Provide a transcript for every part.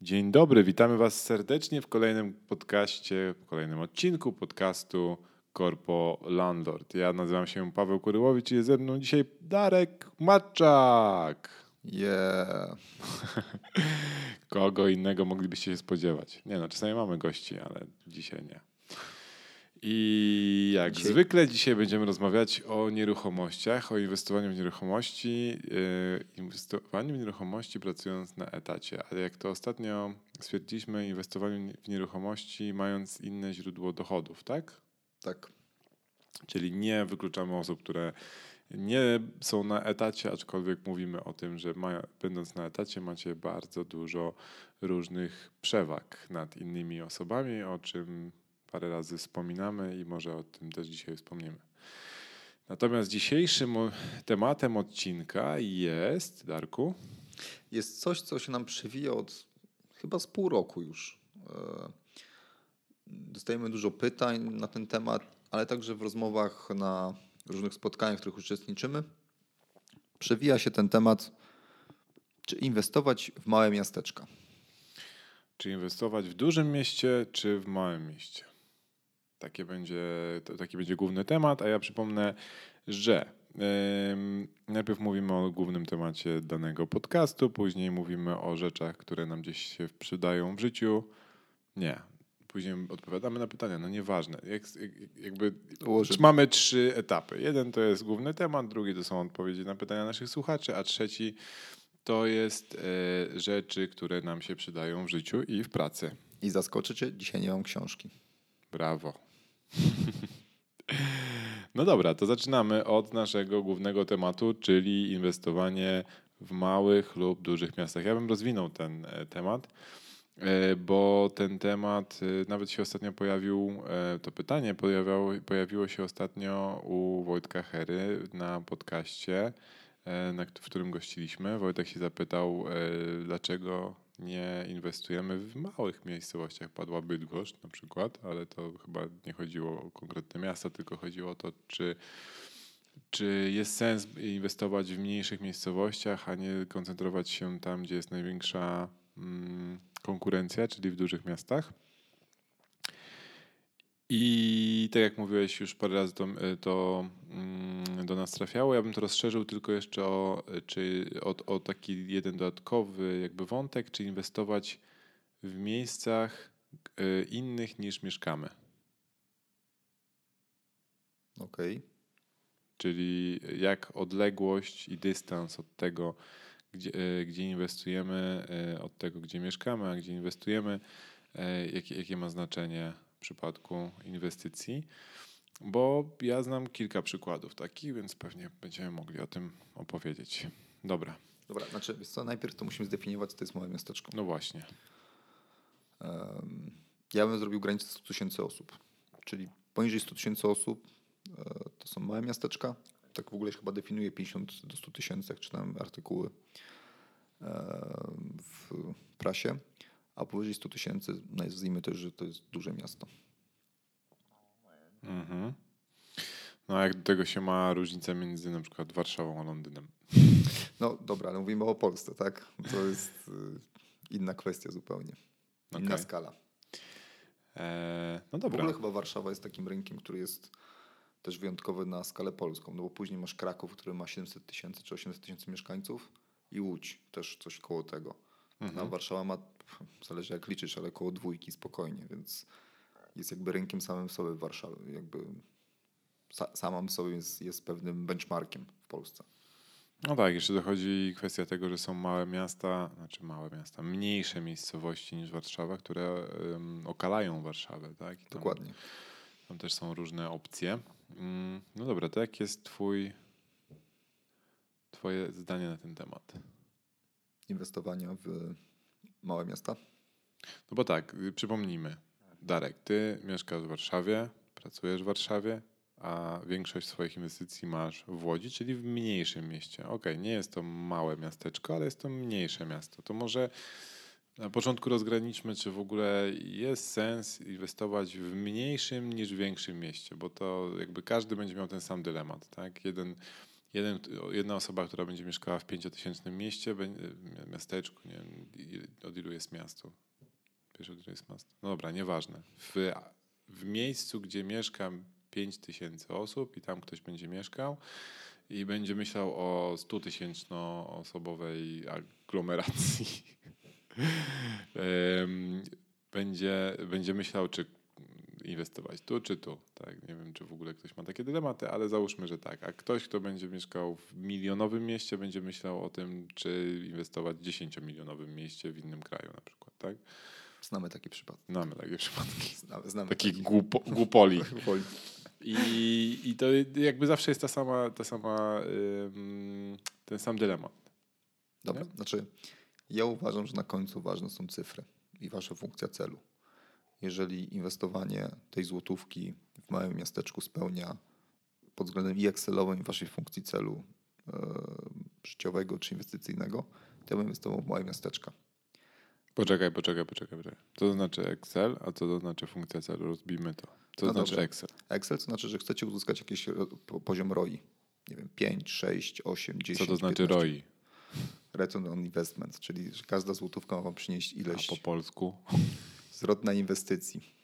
Dzień dobry, witamy Was serdecznie w kolejnym podcaście, w kolejnym odcinku podcastu Korpo Landlord. Ja nazywam się Paweł Kuryłowicz i jest ze mną dzisiaj Darek Maczak. Yeah. Kogo innego moglibyście się spodziewać? Nie no, czasami mamy gości, ale dzisiaj nie. I jak Dzisiaj- zwykle dzisiaj będziemy rozmawiać o nieruchomościach, o inwestowaniu w nieruchomości, yy, inwestowaniu w nieruchomości pracując na etacie. Ale jak to ostatnio stwierdziliśmy, inwestowaniu w nieruchomości mając inne źródło dochodów, tak? Tak. Czyli nie wykluczamy osób, które nie są na etacie, aczkolwiek mówimy o tym, że mają, będąc na etacie macie bardzo dużo różnych przewag nad innymi osobami, o czym parę razy wspominamy i może o tym też dzisiaj wspomnimy. Natomiast dzisiejszym tematem odcinka jest, Darku, Jest coś, co się nam przewija od chyba z pół roku już. E, Dostajemy dużo pytań na ten temat, ale także w rozmowach na różnych spotkaniach, w których uczestniczymy. Przewija się ten temat, czy inwestować w małe miasteczka. czy inwestować w dużym mieście, czy w małym mieście? Takie będzie, to, taki będzie główny temat, a ja przypomnę, że najpierw mówimy o głównym temacie danego podcastu, później mówimy o rzeczach, które nam gdzieś się przydają w życiu. Nie. Później odpowiadamy na pytania, no nieważne. Jak, jak- jakby mamy trzy etapy. Jeden to jest główny temat, drugi to są odpowiedzi na pytania naszych słuchaczy, a trzeci to jest e, rzeczy, które nam się przydają w życiu i w pracy. I zaskoczycie, dzisiaj nie mam książki. Brawo. No dobra, to zaczynamy od naszego głównego tematu, czyli inwestowanie w małych lub dużych miastach. Ja bym rozwinął ten e, temat, e, bo ten temat e, nawet się ostatnio pojawił, to pytanie pojawiało, pojawiło się ostatnio u Wojtka Hery na podcaście, w którym gościliśmy. Wojtek się zapytał, e, dlaczego nie inwestujemy w małych miejscowościach. Padła Bydgoszcz na przykład, ale to chyba nie chodziło o konkretne miasta, tylko chodziło o to, czy, czy jest sens inwestować w mniejszych miejscowościach, a nie koncentrować się tam, gdzie jest największa mm, konkurencja, czyli w dużych miastach. I tak jak mówiłeś, już parę razy to, to mm, do nas trafiało. Ja bym to rozszerzył tylko jeszcze o, czy, o, o taki jeden dodatkowy jakby wątek, czy inwestować w miejscach y, innych niż mieszkamy. Okej. Czyli jak odległość i dystans od tego, gdzie, e, gdzie inwestujemy, e, od tego, gdzie mieszkamy, a gdzie inwestujemy, e, jakie, jakie ma znaczenie w przypadku inwestycji. Bo ja znam kilka przykładów takich, więc pewnie będziemy mogli o tym opowiedzieć. Dobra, Dobra, znaczy, wiesz co, najpierw to musimy zdefiniować, co to jest małe miasteczko. no właśnie. Ja bym zrobił granicę 100 tysięcy osób. Czyli poniżej 100 tysięcy osób e, to są małe miasteczka. Tak w ogóle się chyba definiuje 50 do 100 tysięcy, jak czytam artykuły e, w prasie. A powyżej 100 tysięcy nazwijmy też, że to jest duże miasto. Mhm. No a jak do tego się ma różnica między na przykład Warszawą a Londynem? No dobra, ale mówimy o Polsce, tak? To jest y, inna kwestia zupełnie. Inna Okej. skala. E, no W dobra. ogóle chyba Warszawa jest takim rynkiem, który jest też wyjątkowy na skalę polską, no bo później masz Kraków, który ma 700 tysięcy czy 800 tysięcy mieszkańców i Łódź też coś koło tego. Mhm. A Warszawa ma, zależy jak liczysz, ale koło dwójki spokojnie, więc jest jakby rynkiem samym sobie Warszawy, jakby sa, samym sobie jest, jest pewnym benchmarkiem w Polsce. No tak, jeszcze dochodzi kwestia tego, że są małe miasta, znaczy małe miasta, mniejsze miejscowości niż Warszawa, które em, okalają Warszawę, tak? Tam, Dokładnie. Tam też są różne opcje. Mm, No dobra, to jak jest twój, twoje zdanie na ten temat? Inwestowania w małe miasta. No bo tak, y, przypomnijmy. Darek, ty mieszkasz w Warszawie, pracujesz w Warszawie, a większość swoich inwestycji masz w Łodzi, czyli w mniejszym mieście. Okej, nie jest to małe miasteczko, ale jest to mniejsze miasto. To może na początku rozgraniczmy, czy w ogóle jest sens inwestować w mniejszym niż większym mieście, bo to jakby każdy będzie miał ten sam dylemat, tak? Jeden, jeden, jedna osoba, która będzie mieszkała w pięciotysięcznym mieście, miasteczku, nie wiem, od ilu jest miasto? Wiesz od ilu jest miasto? No dobra, nieważne. W, w miejscu, gdzie mieszka 5 tysięcy osób i tam ktoś będzie mieszkał i będzie myślał o 100 tysięcznoosobowej aglomeracji. Będzie, będzie myślał, czy inwestować tu czy tu. Tak? Nie wiem, czy w ogóle ktoś ma takie dylematy, ale załóżmy, że tak. A ktoś, kto będzie mieszkał w milionowym mieście, będzie myślał o tym, czy inwestować w 10-milionowym mieście w innym kraju na przykład. Tak? Znamy takie przypadki. Znamy takie przypadki. Znamy, znamy Takich takich- głupo, głupoli. I, I to jakby zawsze jest ta sama, ta sama ten sam dylemat. Dobra, Nie? znaczy ja uważam, że na końcu ważne są cyfry i wasza funkcja celu. Jeżeli inwestowanie tej złotówki w małym miasteczku spełnia pod względem i Excelowym i waszej funkcji celu e, życiowego czy inwestycyjnego, to ja bym inwestował w małe miasteczka. Poczekaj, poczekaj, poczekaj, poczekaj. Co to znaczy Excel, a co to znaczy funkcja celu? Rozbijmy to. Co to No znaczy dobrze. Excel? Excel to znaczy, że chcecie uzyskać jakiś poziom ROI. Nie wiem, 5, 6, 8, 10. Co to znaczy 15. ROI? Return on investment, czyli że każda złotówka ma wam przynieść A ileś po polsku? Zwrot na inwestycji.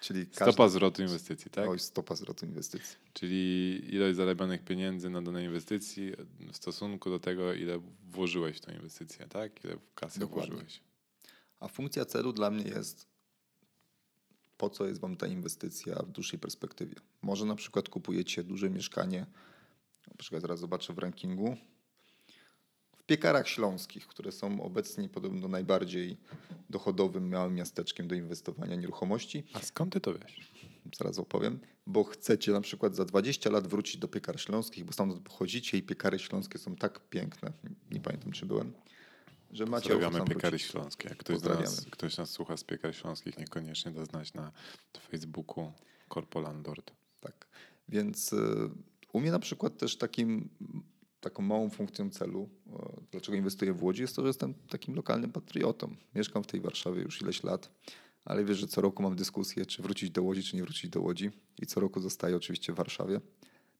Czyli każda, Stopa zwrotu inwestycji, tak? Oj, stopa zwrotu inwestycji. Czyli ilość zarabianych pieniędzy na danej inwestycji w stosunku do tego, ile włożyłeś w tę inwestycję, tak? Ile w kasę Dokładnie. włożyłeś. A funkcja celu dla mnie jest, po co jest wam ta inwestycja w dłuższej perspektywie. Może na przykład kupujecie duże mieszkanie, na przykład zaraz zobaczę w rankingu, Piekarach Śląskich, które są obecnie podobno najbardziej dochodowym małym miasteczkiem do inwestowania nieruchomości. A skąd ty to wiesz? Zaraz opowiem, bo chcecie na przykład za 20 lat wrócić do Piekar Śląskich, bo stamtąd pochodzicie i Piekary Śląskie są tak piękne, nie pamiętam czy byłem, że macie Pozdrawiamy Piekary wrócić. Śląskie. Jak ktoś, nas, ktoś nas słucha z Piekar Śląskich, niekoniecznie da znać na Facebooku Corpo Landlord. Tak. Więc y, u mnie na przykład też takim, taką małą funkcją celu, y, dlaczego inwestuję w Łodzi, jest to, że jestem takim lokalnym patriotą. Mieszkam w tej Warszawie już ileś lat, ale wiesz, że co roku mam dyskusję, czy wrócić do Łodzi, czy nie wrócić do Łodzi. I co roku zostaję oczywiście w Warszawie.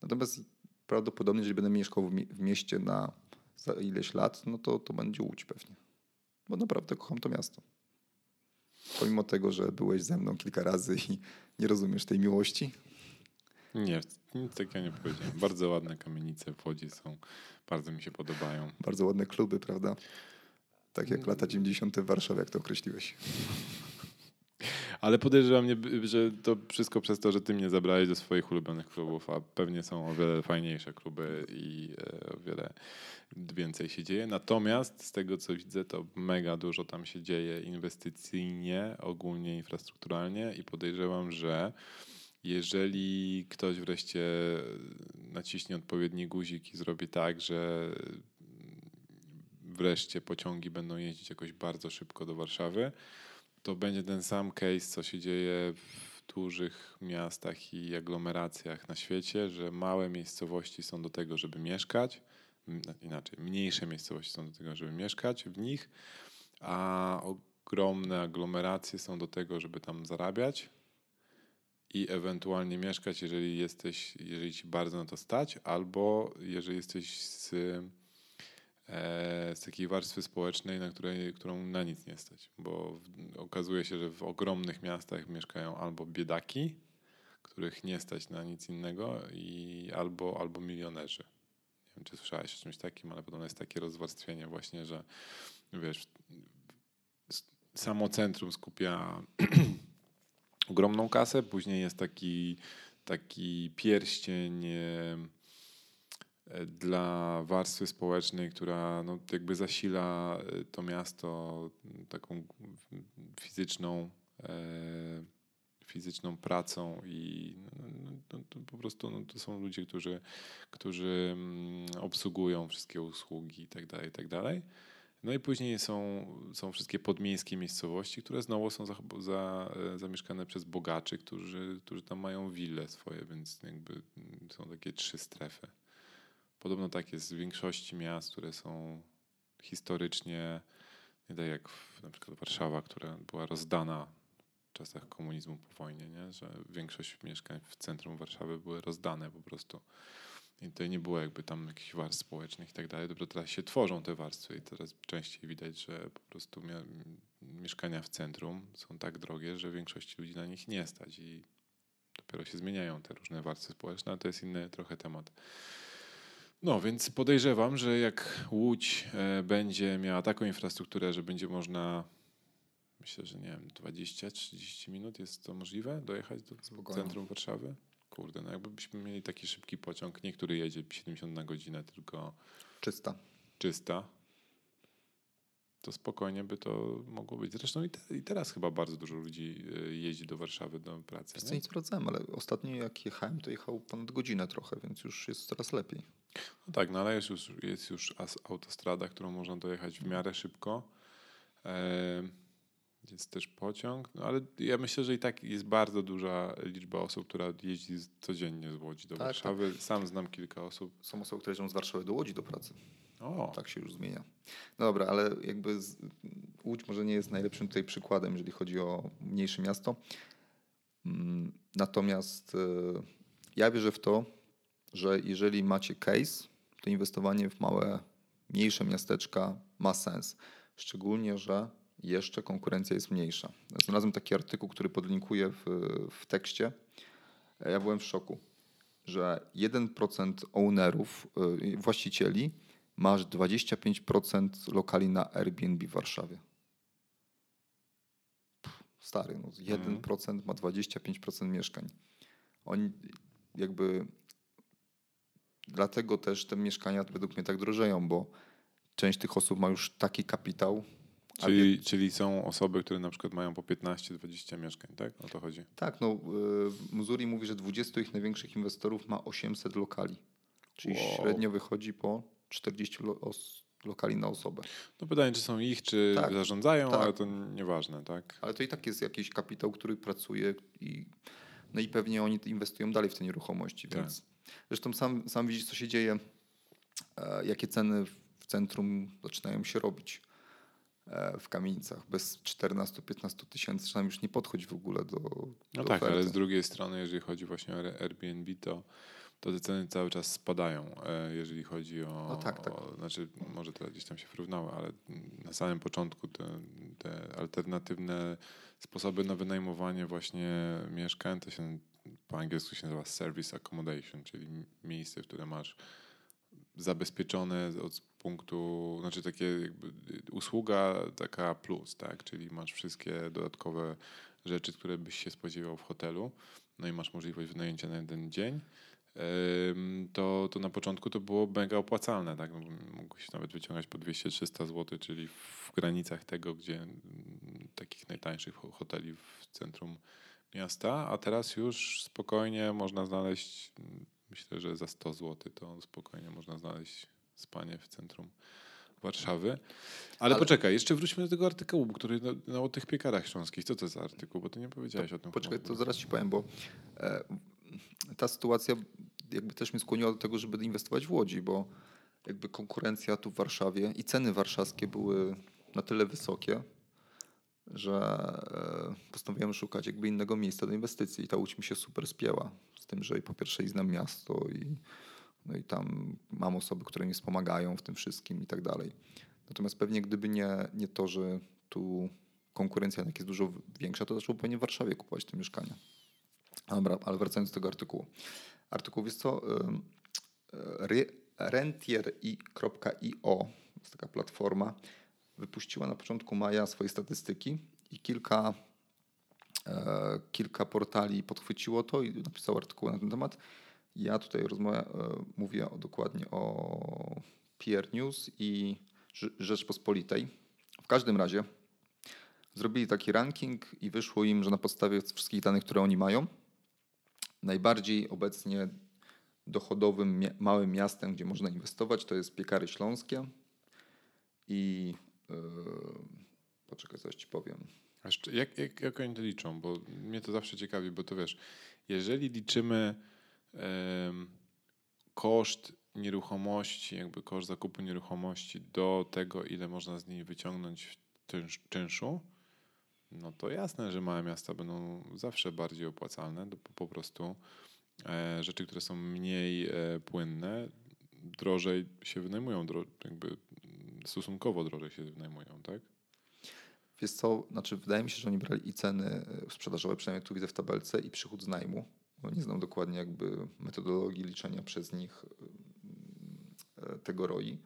Natomiast prawdopodobnie, jeżeli będę mieszkał w, mi- w mieście na za ileś lat, no to, to będzie Łódź pewnie. Bo naprawdę kocham to miasto. Pomimo tego, że byłeś ze mną kilka razy i nie rozumiesz tej miłości, Nie, nic takiego nie powiedziałem. Bardzo ładne kamienice w Łodzi są. Bardzo mi się podobają. Bardzo ładne kluby, prawda? Tak jak lata 90. w Warszawie, jak to określiłeś. Ale podejrzewam, że to wszystko przez to, że ty mnie zabrałeś do swoich ulubionych klubów, a pewnie są o wiele fajniejsze kluby i e, o wiele więcej się dzieje. Natomiast z tego, co widzę, to mega dużo tam się dzieje inwestycyjnie, ogólnie infrastrukturalnie i podejrzewam, że jeżeli ktoś wreszcie naciśnie odpowiedni guzik i zrobi tak, że wreszcie pociągi będą jeździć jakoś bardzo szybko do Warszawy, to będzie ten sam case, co się dzieje w dużych miastach i aglomeracjach na świecie, że małe miejscowości są do tego, żeby mieszkać, m, inaczej, mniejsze miejscowości są do tego, żeby mieszkać w nich, a ogromne aglomeracje są do tego, żeby tam zarabiać i ewentualnie mieszkać, jeżeli jesteś, jeżeli ci bardzo na to stać, albo jeżeli jesteś z, e, z takiej warstwy społecznej, na której, którą na nic nie stać. Bo okazuje się, że w ogromnych miastach mieszkają albo biedaki, których nie stać na nic innego, i albo, albo milionerzy. Nie wiem, czy słyszałeś o czymś takim, ale podobno jest takie rozwarstwienie właśnie, że wiesz, samo centrum skupia ogromną kasę, później jest taki, taki pierścień e, dla warstwy społecznej, która no, jakby zasila e, to miasto taką fizyczną, e, fizyczną pracą i no, no, to po prostu no, to są ludzie, którzy, którzy mm, obsługują wszystkie usługi i tak No i później są, są wszystkie podmiejskie miejscowości, które znowu są za, za, e, zamieszkane przez bogaczy, którzy, którzy tam mają wille swoje, więc jakby mm, są takie trzy strefy. Podobno tak jest w większości miast, które są historycznie, nie tak jak w, na przykład Warszawa, która była rozdana w czasach komunizmu po wojnie, nie? że większość mieszkań w centrum Warszawy były rozdane po prostu I to nie było jakby tam jakichś warstw społecznych i tak dalej. Dopiero teraz się tworzą te warstwy i teraz częściej widać, że po prostu mieszkania w centrum są tak drogie, że większości ludzi na nich nie stać i dopiero się zmieniają te różne warstwy społeczne, ale to jest inny trochę temat. No, więc podejrzewam, że jak Łódź e, będzie miała taką infrastrukturę, że będzie można, myślę, że nie wiem, 20-30 minut jest to możliwe, dojechać do Spokojnie. centrum Warszawy? Kurde, no jakbyśmy mieli taki szybki pociąg, nie który jedzie 70 na godzinę, tylko Czysta. czysta, to spokojnie by to mogło być. Zresztą i, te, i teraz chyba bardzo dużo ludzi e, jeździ do Warszawy do pracy. Wiesz co, Nie? sprawdzałem, ale ostatnio jak jechałem, to jechał ponad godzinę trochę, więc już jest coraz lepiej. No tak, no ale jest już, jest już autostrada, którą można dojechać w miarę szybko. E, jest też pociąg, no ale ja myślę, że i tak jest bardzo duża liczba osób, która jeździ codziennie z Łodzi do Tak, Warszawy. Sam znam kilka osób. Są osoby, które jeżdżą z Warszawy do Łodzi do pracy. O, Tak się już zmienia. No dobra, ale jakby z, Łódź może nie jest najlepszym tutaj przykładem, jeżeli chodzi o mniejsze miasto. Mm, Natomiast e, ja wierzę w to, że jeżeli macie case, to inwestowanie w małe, mniejsze miasteczka ma sens. Szczególnie, że jeszcze konkurencja jest mniejsza. Znalazłem taki artykuł, który podlinkuję w, w tekście. Ja byłem w szoku, że 1% ownerów, y, właścicieli, ma aż 25% lokali na Airbnb w Warszawie. Pff, Stary, no 1% ma 25% mieszkań. Oni jakby dlatego też te mieszkania według mnie tak drożeją, bo część tych osób ma już taki kapitał. Czyli, czyli są osoby, które na przykład mają po 15-20 mieszkań, tak? O to chodzi. Tak, no y, Missouri mówi, że 20 ich największych inwestorów ma 800 lokali. Czyli Wow. średnio wychodzi po 40 lo, lokali na osobę. No pytanie, czy są ich, czy Tak, zarządzają, tak. ale to nieważne, tak? Ale to i tak jest jakiś kapitał, który pracuje i, no i pewnie oni inwestują dalej w te nieruchomości. Tak. Więc zresztą sam, sam widzisz, co się dzieje, e, jakie ceny w centrum zaczynają się robić w kamienicach. Bez 14-15 tysięcy trzeba już nie podchodzi w ogóle do, do No tak, oferty. ale z drugiej strony, jeżeli chodzi właśnie o Air- Airbnb, to, to te ceny cały czas spadają, e, jeżeli chodzi o... No tak, tak. O, znaczy, może teraz gdzieś tam się wyrównały, ale na samym początku te, te alternatywne sposoby na wynajmowanie właśnie mieszkań, to się po angielsku się nazywa service accommodation, czyli miejsce, w które masz zabezpieczone od punktu, znaczy takie jakby usługa taka plus, tak, czyli masz wszystkie dodatkowe rzeczy, które byś się spodziewał w hotelu, no i masz możliwość wynajęcia na jeden dzień, to, to na początku to było mega opłacalne, tak, no, mógłbyś nawet wyciągać po 200-300 zł, czyli w granicach tego, gdzie takich najtańszych ho- hoteli w centrum miasta, a teraz już spokojnie można znaleźć, myślę, że za 100 zł to spokojnie można znaleźć spanie w centrum Warszawy. Ale, Ale- poczekaj, jeszcze wróćmy do tego artykułu, który no, no, o tych piekarach śląskich. Co to za artykuł? Bo ty nie powiedziałeś o tym. Poczekaj, to zaraz ci powiem, bo e, ta sytuacja jakby też mnie skłoniła do tego, żeby inwestować w Łodzi, bo jakby konkurencja tu w Warszawie i ceny warszawskie były na tyle wysokie, że e, postanowiłem szukać jakby innego miejsca do inwestycji i ta Łódź mi się super spięła. Z tym, że po pierwsze i znam miasto i, no i tam mam osoby, które mi wspomagają w tym wszystkim i tak dalej. Natomiast pewnie gdyby nie, nie to, że tu konkurencja jednak jest dużo większa, to zaczął pewnie w Warszawie kupować te mieszkania. Dobra, ale wracając do tego artykułu. Artykuł jest co? Ry- Rentier.io, jest taka platforma, wypuściła na początku maja swoje statystyki i kilka, e, kilka portali podchwyciło to i napisało artykuły na ten temat. Ja tutaj rozmawia, e, mówię o, dokładnie o PR News i Rze- Rzeczpospolitej. W każdym razie zrobili taki ranking i wyszło im, że na podstawie wszystkich danych, które oni mają, najbardziej obecnie dochodowym małym miastem, gdzie można inwestować, to jest Piekary Śląskie i yy, poczekaj, coś ci powiem. A jeszcze, jak, jak, jak oni to liczą? Bo mnie to zawsze ciekawi, bo to wiesz, jeżeli liczymy koszt nieruchomości, jakby koszt zakupu nieruchomości do tego, ile można z niej wyciągnąć czynsz, czynszu, no to jasne, że małe miasta będą zawsze bardziej opłacalne, po prostu e, rzeczy, które są mniej e, płynne, drożej się wynajmują, dro, jakby stosunkowo drożej się wynajmują, tak? Wiesz co, znaczy wydaje mi się, że oni brali i ceny e, sprzedażowe, przynajmniej tu widzę w tabelce, i przychód z najmu. Nie znam dokładnie jakby metodologii liczenia przez nich e, tego ROI.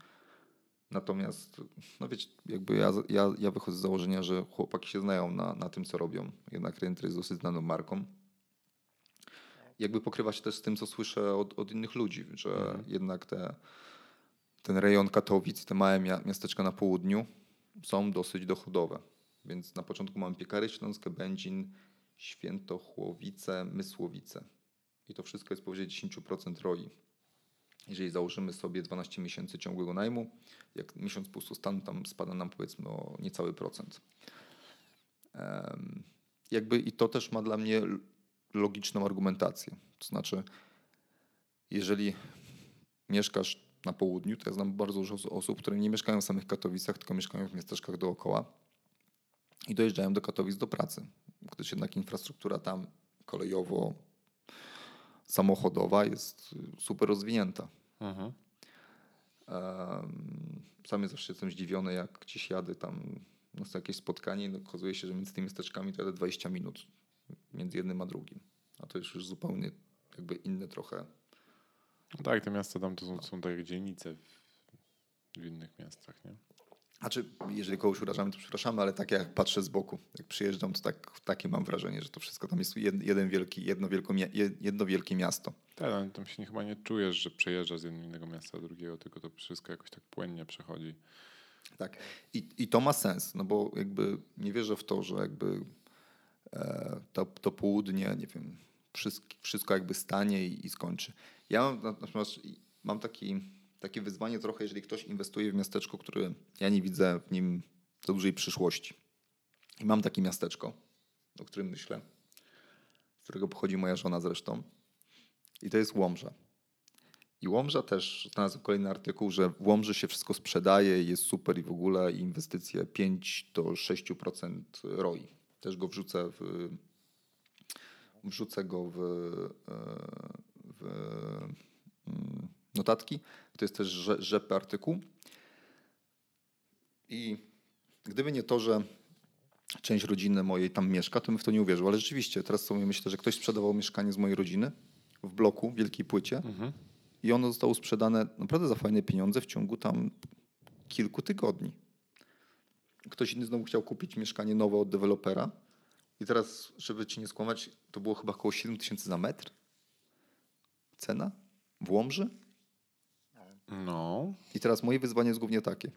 Natomiast, no wiecie, jakby ja, ja, ja wychodzę z założenia, że chłopaki się znają na, na tym, co robią. Jednak Renter jest dosyć znaną marką. Jakby pokrywa się też z tym, co słyszę od, od innych ludzi, że mhm. jednak te, ten rejon Katowic, te małe miasteczka na południu są dosyć dochodowe. Więc na początku mamy Piekary Śląskie, Będzin, Świętochłowice, Mysłowice. I to wszystko jest powyżej 10% ROI. Jeżeli założymy sobie 12 miesięcy ciągłego najmu, jak miesiąc pustostanu, tam spada nam powiedzmy o niecały procent. Um, jakby i to też ma dla mnie logiczną argumentację. To znaczy, jeżeli mieszkasz na południu, to ja znam bardzo dużo osób, które nie mieszkają w samych Katowicach, tylko mieszkają w miasteczkach dookoła i dojeżdżają do Katowic do pracy, gdyż jednak infrastruktura tam kolejowo samochodowa jest super rozwinięta. Mhm. Sam zawsze jestem zdziwiony, jak gdzieś jadę tam na jakieś spotkanie i okazuje się, że między tymi miasteczkami to jadę 20 minut między jednym a drugim. A to jest już zupełnie jakby inne trochę. No tak, te miasta tam to są, są takie dzielnice w, w innych miastach, nie? Znaczy, jeżeli kogoś urażamy, to przepraszamy, ale tak jak patrzę z boku, jak przyjeżdżam, to tak, takie mam wrażenie, że to wszystko tam jest jeden wielki, jedno, wielko, jedno wielkie miasto. Tak, ale tam się chyba nie czujesz, że przejeżdżasz z jednego miasta do drugiego, tylko to wszystko jakoś tak płynnie przechodzi. Tak. I, I to ma sens, no bo jakby nie wierzę w to, że jakby e, to, to południe, nie wiem, wszystko, wszystko jakby stanie i, i skończy. Ja mam, natomiast mam taki takie wyzwanie trochę, jeżeli ktoś inwestuje w miasteczko, które ja nie widzę w nim za dużej przyszłości. I mam takie miasteczko, o którym myślę, z którego pochodzi moja żona zresztą. I to jest Łomża. I Łomża też, znalazłem kolejny artykuł, że w Łomży się wszystko sprzedaje, jest super i w ogóle inwestycje 5 do 6% ROI. Też go wrzucę w, wrzucę go w, w, w notatki. To jest też rzepy artykuł. I gdyby nie to, że część rodziny mojej tam mieszka, to bym w to nie uwierzył. Ale rzeczywiście, teraz sobie myślę, że ktoś sprzedawał mieszkanie z mojej rodziny w bloku, w wielkiej płycie mhm. i ono zostało sprzedane naprawdę za fajne pieniądze w ciągu tam kilku tygodni. Ktoś inny znowu chciał kupić mieszkanie nowe od dewelopera i teraz, żeby ci nie skłamać, to było chyba około 7 tysięcy za metr. Cena w Łomży. No. I teraz moje wyzwanie jest głównie takie.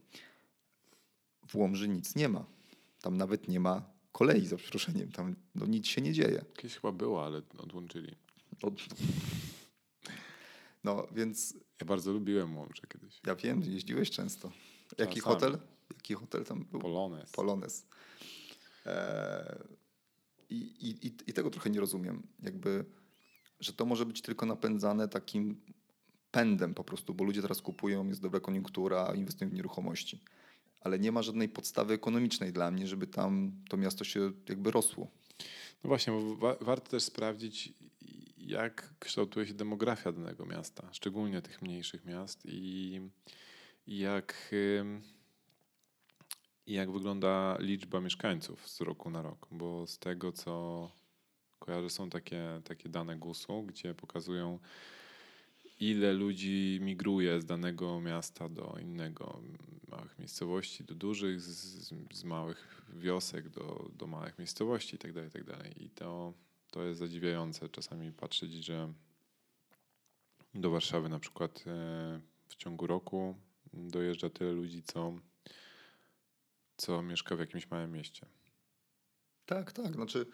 W Łomży nic nie ma. Tam nawet nie ma kolei, za przeproszeniem. Tam no, nic się nie dzieje. Kiedyś chyba było, ale odłączyli. Od... No, więc... Ja bardzo lubiłem Łomże kiedyś. Ja wiem, jeździłeś często. Jaki Czasami. hotel? Jaki hotel tam był? Polones. Polones. Eee, i, i, I tego trochę nie rozumiem. Jakby, że to może być tylko napędzane takim pędem po prostu, bo ludzie teraz kupują, jest dobra koniunktura, inwestują w nieruchomości. Ale nie ma żadnej podstawy ekonomicznej dla mnie, żeby tam to miasto się jakby rosło. No właśnie, bo wa warto też sprawdzić, jak kształtuje się demografia danego miasta, szczególnie tych mniejszych miast i, jak, jak wygląda liczba mieszkańców z roku na rok, bo z tego co kojarzę są takie, takie dane GUS-u, gdzie pokazują ile ludzi migruje z danego miasta do innego, małych miejscowości do dużych, z, z małych wiosek do, do małych miejscowości itd. Tak itd. Tak I to, to jest zadziwiające czasami patrzeć, że do Warszawy na przykład e, w ciągu roku dojeżdża tyle ludzi, co, co mieszka w jakimś małym mieście. Tak, tak. Znaczy,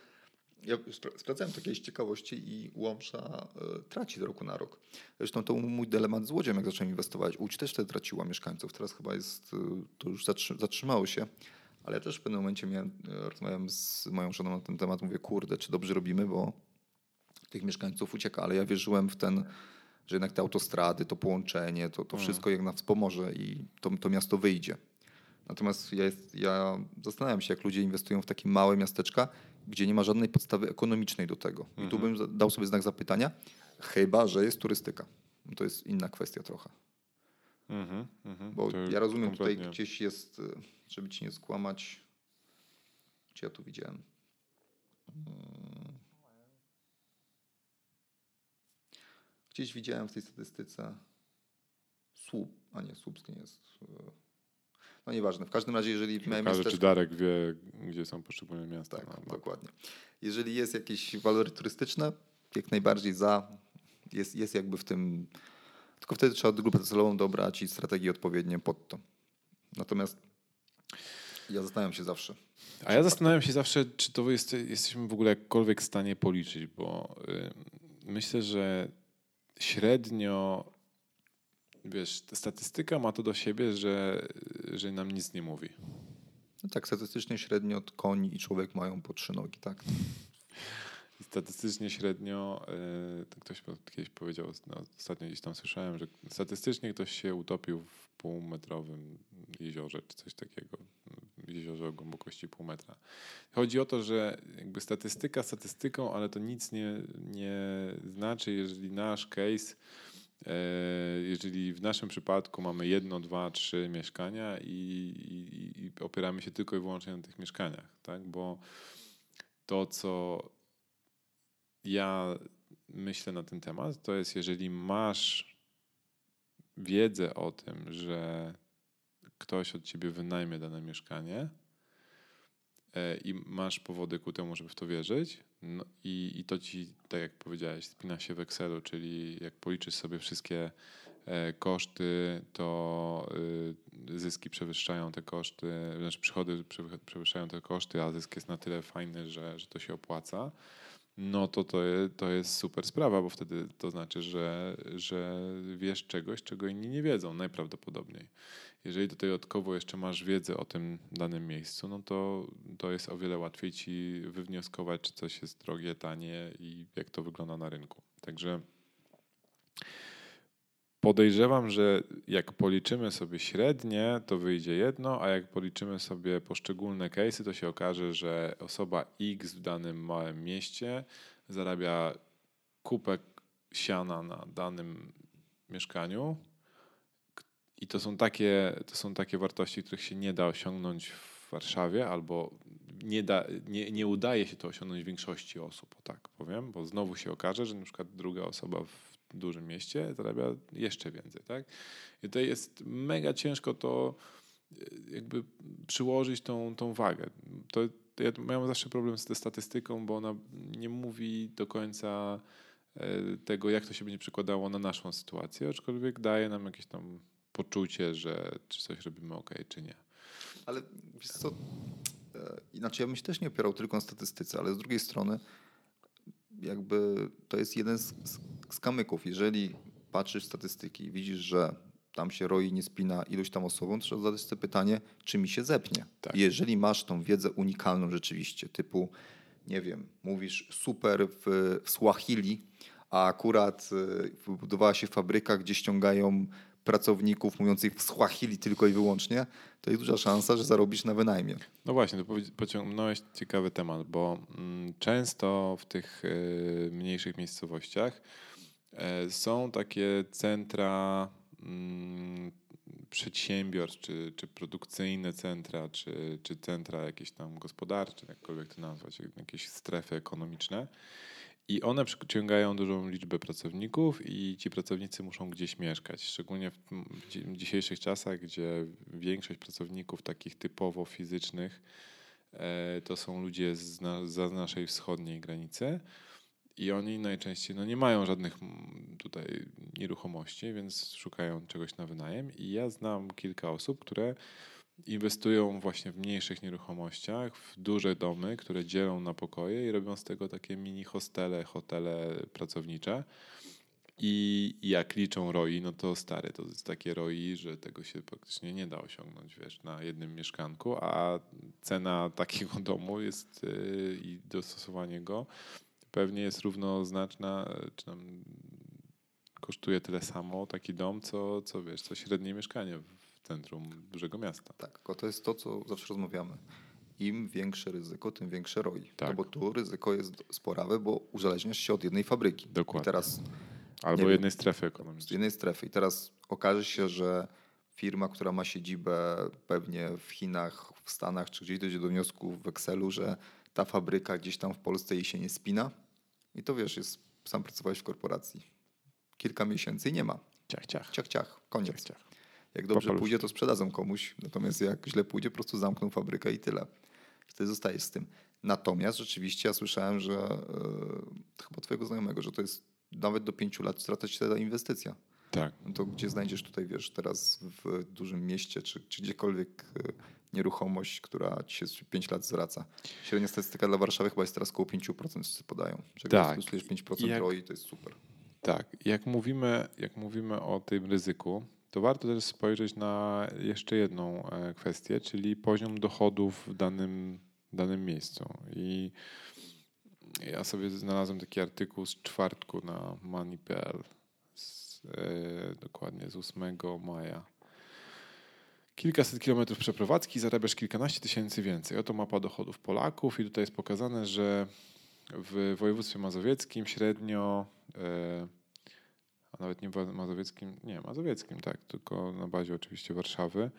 ja sprawdzałem takiej ciekawości i Łomża e, traci z roku na rok. Zresztą to mój dylemat z Łodzią, jak zacząłem inwestować. Łódź też wtedy traciła mieszkańców. Teraz chyba jest, e, to już zatrzymało się. Ale ja też w pewnym momencie miałem, e, rozmawiałem z moją żoną na ten temat. Mówię, kurde, czy dobrze robimy, bo tych mieszkańców ucieka. Ale ja wierzyłem w ten, że jednak te autostrady, to połączenie, to, to mm. wszystko jak nas wspomoże i to, to miasto wyjdzie. Natomiast ja, jest, ja zastanawiam się, jak ludzie inwestują w takie małe miasteczka, gdzie nie ma żadnej podstawy ekonomicznej do tego. I tu mhm. bym dał sobie znak zapytania, Chyba, że jest turystyka. To jest inna kwestia trochę. Mhm, mhm. Bo ja rozumiem, tutaj gdzieś jest, y, żeby ci nie skłamać, gdzie ja tu widziałem. Mm. Gdzieś widziałem w tej statystyce słup, a nie słupskie nie jest. No nieważne. W każdym razie, jeżeli miałem Pokażę, czy Darek wie, gdzie są poszczególne miasta. tak, na mapie. dokładnie. Jeżeli jest jakieś walory turystyczne, jak najbardziej za, jest, jest jakby w tym, tylko wtedy trzeba grupę docelową dobrać i strategię odpowiednie pod to. Natomiast ja zastanawiam się zawsze. A ja zastanawiam się zawsze, czy to jest, jesteśmy w ogóle jakkolwiek w stanie policzyć, bo y, myślę, że średnio, wiesz, statystyka ma to do siebie, że, że nam nic nie mówi. No tak, statystycznie średnio koń i człowiek mają po trzy nogi, tak? Statystycznie średnio, to ktoś kiedyś powiedział, no, ostatnio gdzieś tam słyszałem, że statystycznie ktoś się utopił w półmetrowym jeziorze, czy coś takiego, w jeziorze o głębokości pół metra. Chodzi o to, że jakby statystyka statystyką, ale to nic nie, nie znaczy, jeżeli nasz case, e, jeżeli w naszym przypadku mamy jedno, dwa, trzy mieszkania i, i, i opieramy się tylko i wyłącznie na tych mieszkaniach, tak? Bo to, co ja myślę na ten temat, to jest, jeżeli masz wiedzę o tym, że ktoś od ciebie wynajmie dane mieszkanie e, i masz powody ku temu, żeby w to wierzyć, no i, i to ci, tak jak powiedziałeś, spina się w Excelu, czyli jak policzysz sobie wszystkie e, koszty, to y, zyski przewyższają te koszty, znaczy przychody przewy- przewyższają te koszty, a zysk jest na tyle fajny, że, że to się opłaca no to to, to jest super sprawa, bo wtedy to znaczy, że, że wiesz czegoś, czego inni nie wiedzą, najprawdopodobniej. Jeżeli dodatkowo jeszcze masz wiedzę o tym danym miejscu, no to, to jest o wiele łatwiej ci wywnioskować, czy coś jest drogie, tanie i jak to wygląda na rynku. Także podejrzewam, że jak policzymy sobie średnie, to wyjdzie jedno, a jak policzymy sobie poszczególne case'y, to się okaże, że osoba X w danym małym mieście zarabia kupę siana na danym mieszkaniu i to są takie, to są takie wartości, których się nie da osiągnąć w Warszawie albo nie, da, nie, nie udaje się to osiągnąć większości osób, o tak powiem, bo znowu się okaże, że na przykład druga osoba w dużym mieście zarabia jeszcze więcej, tak? I tutaj jest mega ciężko to e, jakby przyłożyć tą, tą wagę. To, to ja miałem zawsze problem z tą statystyką, bo ona nie mówi do końca e, tego, jak to się będzie przekładało na naszą sytuację, aczkolwiek daje nam jakieś tam poczucie, że czy coś robimy ok, czy nie. Ale wiesz co, e, inaczej ja bym się też nie opierał tylko na statystyce, ale z drugiej strony jakby to jest jeden z, z, kamyków. Jeżeli patrzysz w statystyki i widzisz, że tam się roi, nie spina iluś tam osobom, trzeba zadać sobie pytanie, czy mi się zepnie. Tak. Jeżeli masz tą wiedzę unikalną rzeczywiście, typu, nie wiem, mówisz super w, w Swahili, a akurat y, wybudowała się fabryka, gdzie ściągają pracowników mówiących w Swahili tylko i wyłącznie, to jest duża szansa, że zarobisz na wynajmie. No właśnie, to pociągnąłeś ciekawy temat, bo mm, często w tych y, mniejszych miejscowościach e, są takie centra mm, przedsiębiorstw, czy, czy produkcyjne centra, czy, czy centra jakieś tam gospodarcze, jakkolwiek to nazwać, jakieś strefy ekonomiczne. I one przyciągają dużą liczbę pracowników i ci pracownicy muszą gdzieś mieszkać. Szczególnie w dzisiejszych czasach, gdzie większość pracowników takich typowo fizycznych e, to są ludzie z za naszej wschodniej granicy i oni najczęściej no, nie mają żadnych tutaj nieruchomości, więc szukają czegoś na wynajem. I ja znam kilka osób, które inwestują właśnie w mniejszych nieruchomościach, w duże domy, które dzielą na pokoje i robią z tego takie mini hostele, hotele pracownicze. I jak liczą ROI, no to stary, to jest takie ROI, że tego się praktycznie nie da osiągnąć, wiesz, na jednym mieszkanku, a cena takiego domu jest yy, i dostosowanie go pewnie jest równoznaczna, czy tam kosztuje tyle samo taki dom, co, co wiesz, co średnie mieszkanie w centrum dużego miasta. Tak, to jest to, co zawsze rozmawiamy. Im większe ryzyko, tym większe ROI. Tak. No bo tu ryzyko jest sporawe, bo uzależniasz się od jednej fabryki. Dokładnie. I teraz Albo Nie jednej strefy z ekonomicznej. jednej strefy. I teraz okaże się, że firma, która ma siedzibę pewnie w Chinach, w Stanach, czy gdzieś dojdzie do wniosku w Excelu, że ta fabryka gdzieś tam w Polsce jej się nie spina. I to wiesz, jest, sam pracowałeś w korporacji. Kilka miesięcy i nie ma. Ciach, ciach. Ciach, ciach, koniec. ciach, ciach. Jak dobrze pójdzie, to sprzedadzą komuś. Natomiast jak źle pójdzie, po prostu zamkną fabrykę i tyle. Wtedy zostajesz z tym. Natomiast rzeczywiście ja słyszałem, że e, chyba twojego znajomego, że to jest nawet do pięciu lat strata się ta inwestycja. Tak. No to gdzie znajdziesz tutaj, wiesz, teraz w dużym mieście, czy, czy gdziekolwiek e, nieruchomość, która ci się 5 lat zwraca. Średnia statystyka dla Warszawy chyba jest teraz około 5%, wszyscy podają. Że Tak. jak stosujesz 5% Jak- ROI, to jest super. Tak, jak mówimy, jak mówimy o tym ryzyku, to warto też spojrzeć na jeszcze jedną e, kwestię, czyli poziom dochodów w danym, danym miejscu. I ja sobie znalazłem taki artykuł z czwartku na Money.pl, e, dokładnie z 8 maja. Kilkaset kilometrów przeprowadzki, zarabiasz kilkanaście tysięcy więcej. Oto mapa dochodów Polaków i tutaj jest pokazane, że w województwie mazowieckim średnio, e, a nawet nie mazowieckim, nie, mazowieckim, tak, tylko na bazie oczywiście Warszawy,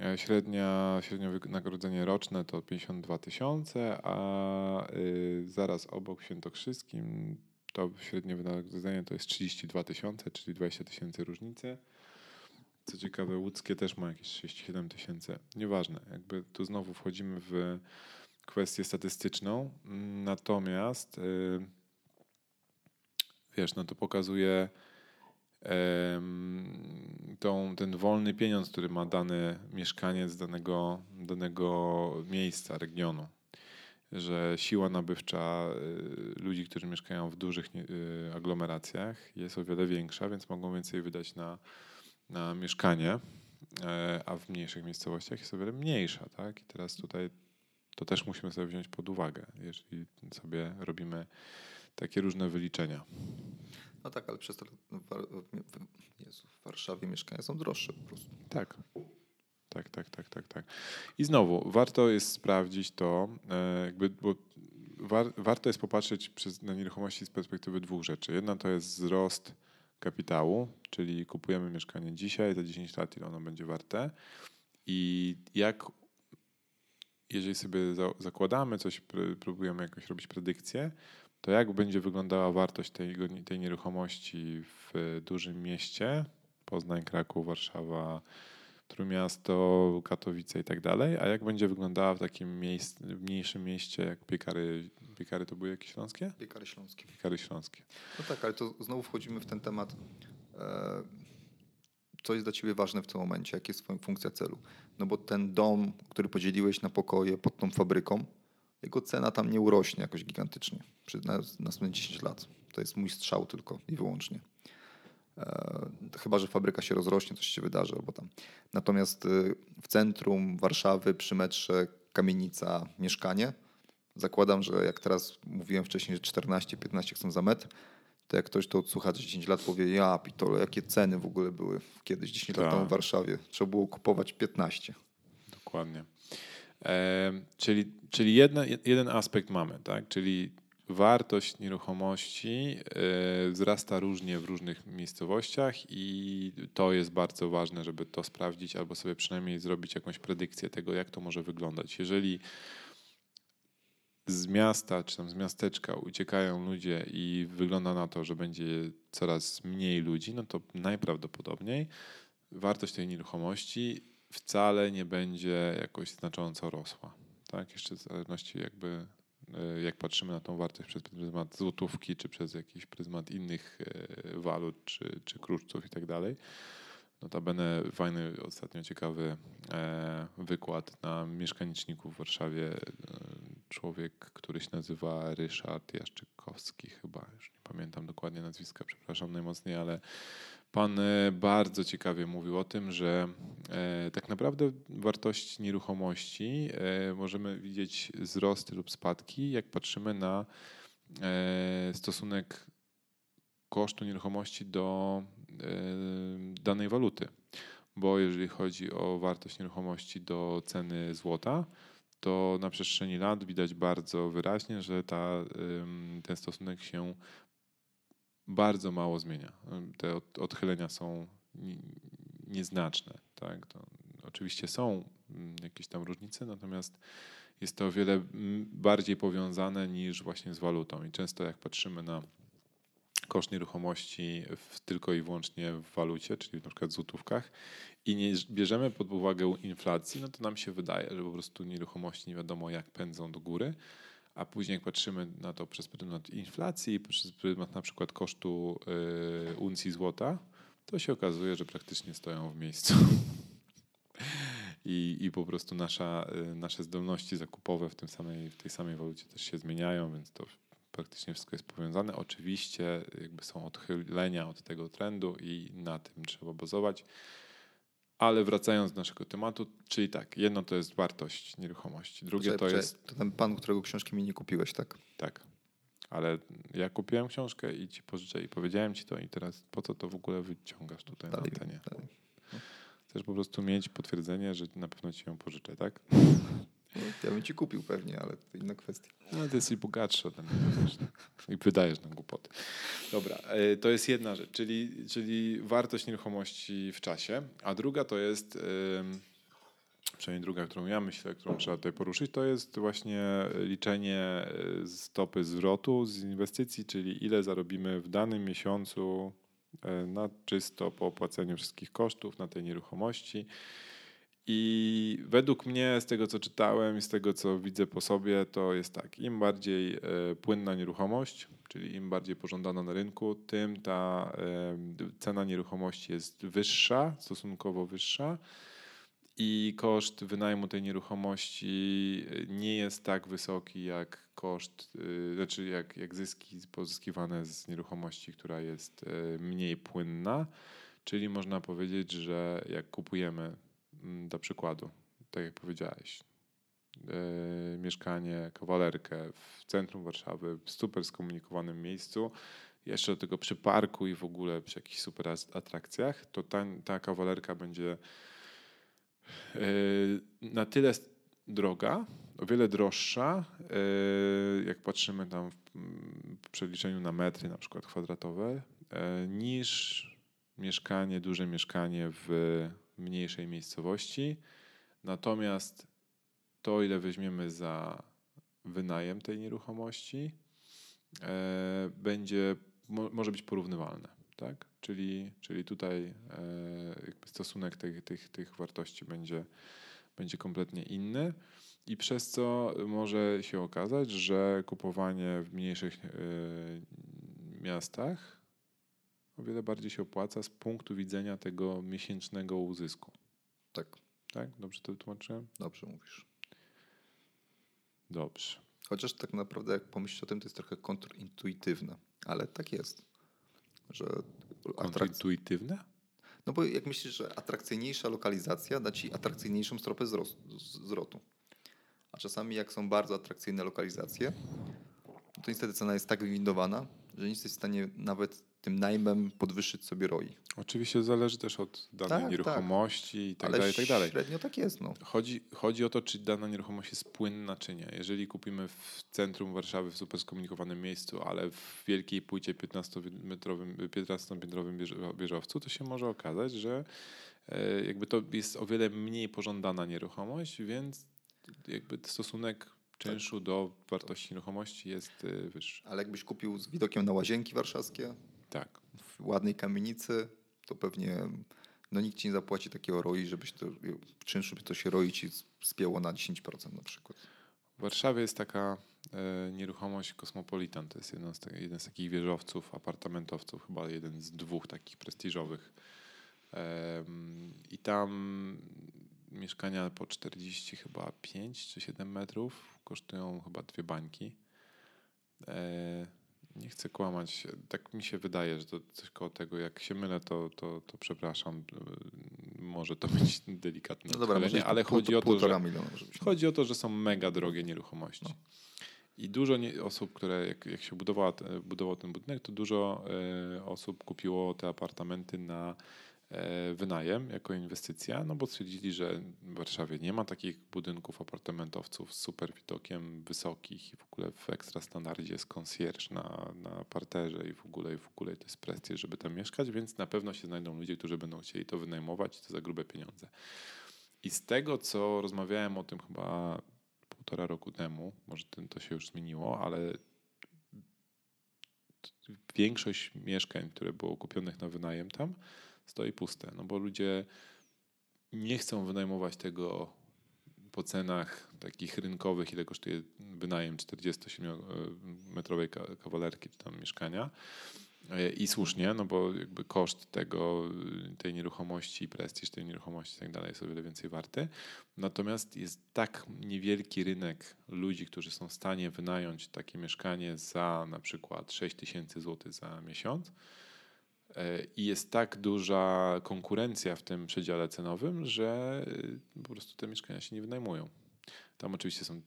e, średnia, średnio wynagrodzenie roczne to 52 tysiące, a y, zaraz obok Świętokrzyskim to średnie wynagrodzenie to jest 32 tysiące, czyli 20 tysięcy różnicy. Co ciekawe, łódzkie też ma jakieś 37 tysięcy. Nieważne, jakby tu znowu wchodzimy w kwestię statystyczną, natomiast y, wiesz, no to pokazuje tą, ten wolny pieniądz, który ma dany mieszkaniec danego, danego miejsca, regionu. Że siła nabywcza y, ludzi, którzy mieszkają w dużych y, aglomeracjach jest o wiele większa, więc mogą więcej wydać na, na mieszkanie, e, a w mniejszych miejscowościach jest o wiele mniejsza. Tak? I teraz tutaj to też musimy sobie wziąć pod uwagę, jeżeli sobie robimy takie różne wyliczenia. No tak, ale przez to w, Warszawie mieszkania są droższe po prostu. Tak. Tak, tak, tak, tak, tak. I znowu, warto jest sprawdzić to, e, jakby, bo war, warto jest popatrzeć przez, na nieruchomości z perspektywy dwóch rzeczy. Jedna to jest wzrost kapitału, czyli kupujemy mieszkanie dzisiaj, za 10 lat ile ono będzie warte i jak, jeżeli sobie za, zakładamy coś, pr- próbujemy jakoś robić predykcję, to jak będzie wyglądała wartość tej, tej nieruchomości w dużym mieście, Poznań, Kraków, Warszawa, Trójmiasto, Katowice i tak dalej, a jak będzie wyglądała w takim miejsc, mniejszym mieście jak Piekary, Piekary to były jakieś śląskie? Piekary śląskie. Piekary śląskie. No tak, ale to znowu wchodzimy w ten temat. E, co jest dla ciebie ważne w tym momencie? Jaka jest twoja funkcja celu? No bo ten dom, który podzieliłeś na pokoje pod tą fabryką, jego cena tam nie urośnie jakoś gigantycznie przez na- następne 10 lat. To jest mój strzał tylko i wyłącznie. E, chyba, że fabryka się rozrośnie, coś się wydarzy albo tam. Natomiast y, w centrum Warszawy przy metrze kamienica, mieszkanie, zakładam, że jak teraz mówiłem wcześniej, że 14-15 chcą za metr, to jak ktoś to odsłucha 10 lat powie, ja pitole, jakie ceny w ogóle były kiedyś 10 lat Tak. temu w Warszawie. Trzeba było kupować 15. Dokładnie. Czyli czyli jedna, jeden aspekt mamy, tak? Czyli wartość nieruchomości e, wzrasta różnie w różnych miejscowościach i to jest bardzo ważne, żeby to sprawdzić albo sobie przynajmniej zrobić jakąś predykcję tego, jak to może wyglądać. Jeżeli z miasta czy tam z miasteczka uciekają ludzie i wygląda na to, że będzie coraz mniej ludzi, no to najprawdopodobniej wartość tej nieruchomości wcale nie będzie jakoś znacząco rosła. Tak? Jeszcze w zależności jakby e, jak patrzymy na tą wartość przez pryzmat złotówki, czy przez jakiś pryzmat innych e, walut, czy, czy kruszców i tak dalej. Notabene fajny, ostatnio ciekawy e, wykład na mieszkaniczniku w Warszawie. Człowiek, który się nazywa Ryszard Jaszczykowski chyba, już nie pamiętam dokładnie nazwiska, przepraszam najmocniej, ale Pan e, bardzo ciekawie mówił o tym, że e, tak naprawdę wartości nieruchomości e, możemy widzieć wzrosty lub spadki, jak patrzymy na stosunek kosztu nieruchomości do danej waluty. Bo jeżeli chodzi o wartość nieruchomości do ceny złota, to na przestrzeni lat widać bardzo wyraźnie, że ta, ten stosunek się bardzo mało zmienia. Te odchylenia są nieznaczne. Tak? To oczywiście są mm, jakieś tam różnice, natomiast jest to o wiele bardziej powiązane niż właśnie z walutą. I często jak patrzymy na koszt nieruchomości w, tylko i wyłącznie w walucie, czyli na przykład w złotówkach i nie bierzemy pod uwagę inflacji, no to nam się wydaje, że po prostu nieruchomości nie wiadomo jak pędzą do góry, a później jak patrzymy na to przez pryzmat inflacji, przez pryzmat na przykład kosztu yy, uncji złota, to się okazuje, że praktycznie stoją w miejscu. I, I po prostu nasza, y, nasze zdolności zakupowe w, tym samej, w tej samej walucie też się zmieniają, więc to praktycznie wszystko jest powiązane. Oczywiście jakby są odchylenia od tego trendu i na tym trzeba bazować. Ale wracając do naszego tematu, czyli tak, jedno to jest wartość nieruchomości, drugie to jest... To ten pan, którego książki mi nie kupiłeś, tak? Tak, ale ja kupiłem książkę i ci pożyczę i powiedziałem ci to i teraz po co to w ogóle wyciągasz tutaj dalej, na antenie? Dalej. Chcesz po prostu mieć potwierdzenie, że na pewno ci ją pożyczę, tak? No, ja bym ci kupił pewnie, ale to inna kwestia. No, ty jesteś bogatszy ode mnie i wydajesz na głupoty. Dobra, e, to jest jedna rzecz, czyli, czyli wartość nieruchomości w czasie, a druga to jest, przynajmniej druga, którą ja myślę, którą trzeba tutaj poruszyć, to jest właśnie liczenie e, stopy zwrotu z inwestycji, czyli ile zarobimy w danym miesiącu e, na czysto po opłaceniu wszystkich kosztów na tej nieruchomości i według mnie, z tego co czytałem i z tego co widzę po sobie, to jest tak: im bardziej e, płynna nieruchomość, czyli im bardziej pożądana na rynku, tym ta e, cena nieruchomości jest wyższa, stosunkowo wyższa. I koszt wynajmu tej nieruchomości nie jest tak wysoki jak koszt, e, znaczy jak, jak zyski pozyskiwane z nieruchomości, która jest mniej płynna. Czyli można powiedzieć, że jak kupujemy Mm, do przykładu, tak jak powiedziałeś, yy, mieszkanie, kawalerkę w centrum Warszawy, w super skomunikowanym miejscu, jeszcze do tego przy parku i w ogóle przy jakichś super atrakcjach, to ta, ta kawalerka będzie yy, na tyle droga, o wiele droższa, yy, jak patrzymy tam w, w przeliczeniu na metry na przykład kwadratowe, niż mieszkanie, duże mieszkanie w mniejszej miejscowości. Natomiast to, ile weźmiemy za wynajem tej nieruchomości, e, będzie, mo, może być porównywalne. Tak? Czyli, czyli tutaj e, stosunek tych, tych, tych wartości będzie, będzie kompletnie inny i przez co może się okazać, że kupowanie w mniejszych e, miastach o wiele bardziej się opłaca z punktu widzenia tego miesięcznego uzysku. Tak. Tak? Dobrze to wytłumaczyłem? Dobrze mówisz. Dobrze. Chociaż tak naprawdę jak pomyślisz o tym, to jest trochę kontrintuitywne, ale tak jest. Że kontrintuitywne? No bo jak myślisz, że atrakcyjniejsza lokalizacja da ci atrakcyjniejszą stropę zwrotu. A czasami jak są bardzo atrakcyjne lokalizacje, to niestety cena jest tak wywindowana, że nie jesteś w stanie nawet tym najmem podwyższyć sobie ROI. Oczywiście zależy też od danej tak, nieruchomości tak. i tak Ale dalej, i tak dalej. średnio tak jest. No. Chodzi, chodzi o to, czy dana nieruchomość jest płynna, czy nie. Jeżeli kupimy w centrum Warszawy w super skomunikowanym miejscu, ale w wielkiej płycie 15-metrowym, 15-piętrowym wieżowcu, to się może okazać, że e, jakby to jest o wiele mniej pożądana nieruchomość, więc jakby stosunek czynszu tak. do wartości nieruchomości jest e, wyższy. Ale jakbyś kupił z widokiem na łazienki warszawskie, tak. w ładnej kamienicy, to pewnie no nikt ci nie zapłaci takiego ROI, żebyś to, czynszu by to się ROI ci spięło na 10% na przykład. W Warszawie jest taka e, nieruchomość Kosmopolitan. To jest jeden z, jeden z takich wieżowców, apartamentowców, chyba jeden z dwóch takich prestiżowych. E, I tam mieszkania po 40 chyba 5 czy 7 metrów kosztują chyba dwie bańki. E, nie chcę kłamać. Tak mi się wydaje, że to coś koło tego. Jak się mylę, to, to, to przepraszam. Może to być delikatne no dobra, ale pół, chodzi, o to, że, chodzi o to, że są mega drogie nieruchomości. No. I dużo nie, osób, które jak, jak się budowała, budował ten budynek, to dużo y, osób kupiło te apartamenty na e, wynajem jako inwestycja, no bo stwierdzili, że w Warszawie nie ma takich budynków apartamentowców z super widokiem wysokich i w ogóle w ekstra standardzie jest concierge na, na parterze i w ogóle i w ogóle to jest prestiż, żeby tam mieszkać, więc na pewno się znajdą ludzie, którzy będą chcieli to wynajmować to za grube pieniądze. I z tego, co rozmawiałem o tym chyba półtora roku temu, może to się już zmieniło, ale większość mieszkań, które było kupionych na wynajem tam, stoi puste, no bo ludzie nie chcą wynajmować tego po cenach takich rynkowych, ile kosztuje wynajem 47-metrowej kawalerki czy tam mieszkania. I słusznie, no bo jakby koszt tego, tej nieruchomości, prestiż tej nieruchomości i tak dalej jest o wiele więcej warty. Natomiast jest tak niewielki rynek ludzi, którzy są w stanie wynająć takie mieszkanie za na przykład 6 tysięcy złotych za miesiąc. E, I jest tak duża konkurencja w tym przedziale cenowym, że e, po prostu te mieszkania się nie wynajmują. Tam oczywiście są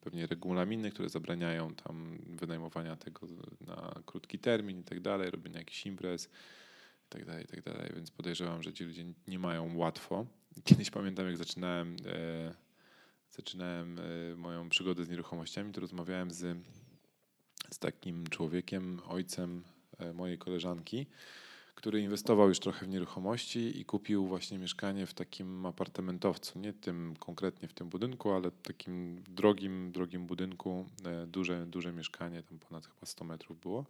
pewnie regulaminy, które zabraniają tam wynajmowania tego na krótki termin i tak dalej, robienia jakichś imprez i tak dalej, i tak dalej, więc podejrzewam, że ci ludzie nie mają łatwo. Kiedyś pamiętam, jak zaczynałem, e, zaczynałem e, moją przygodę z nieruchomościami, to rozmawiałem z, z takim człowiekiem, ojcem mojej koleżanki, który inwestował już trochę w nieruchomości i kupił właśnie mieszkanie w takim apartamentowcu, nie tym konkretnie w tym budynku, ale takim drogim, drogim budynku, e, duże, duże mieszkanie, tam ponad chyba 100 metrów było.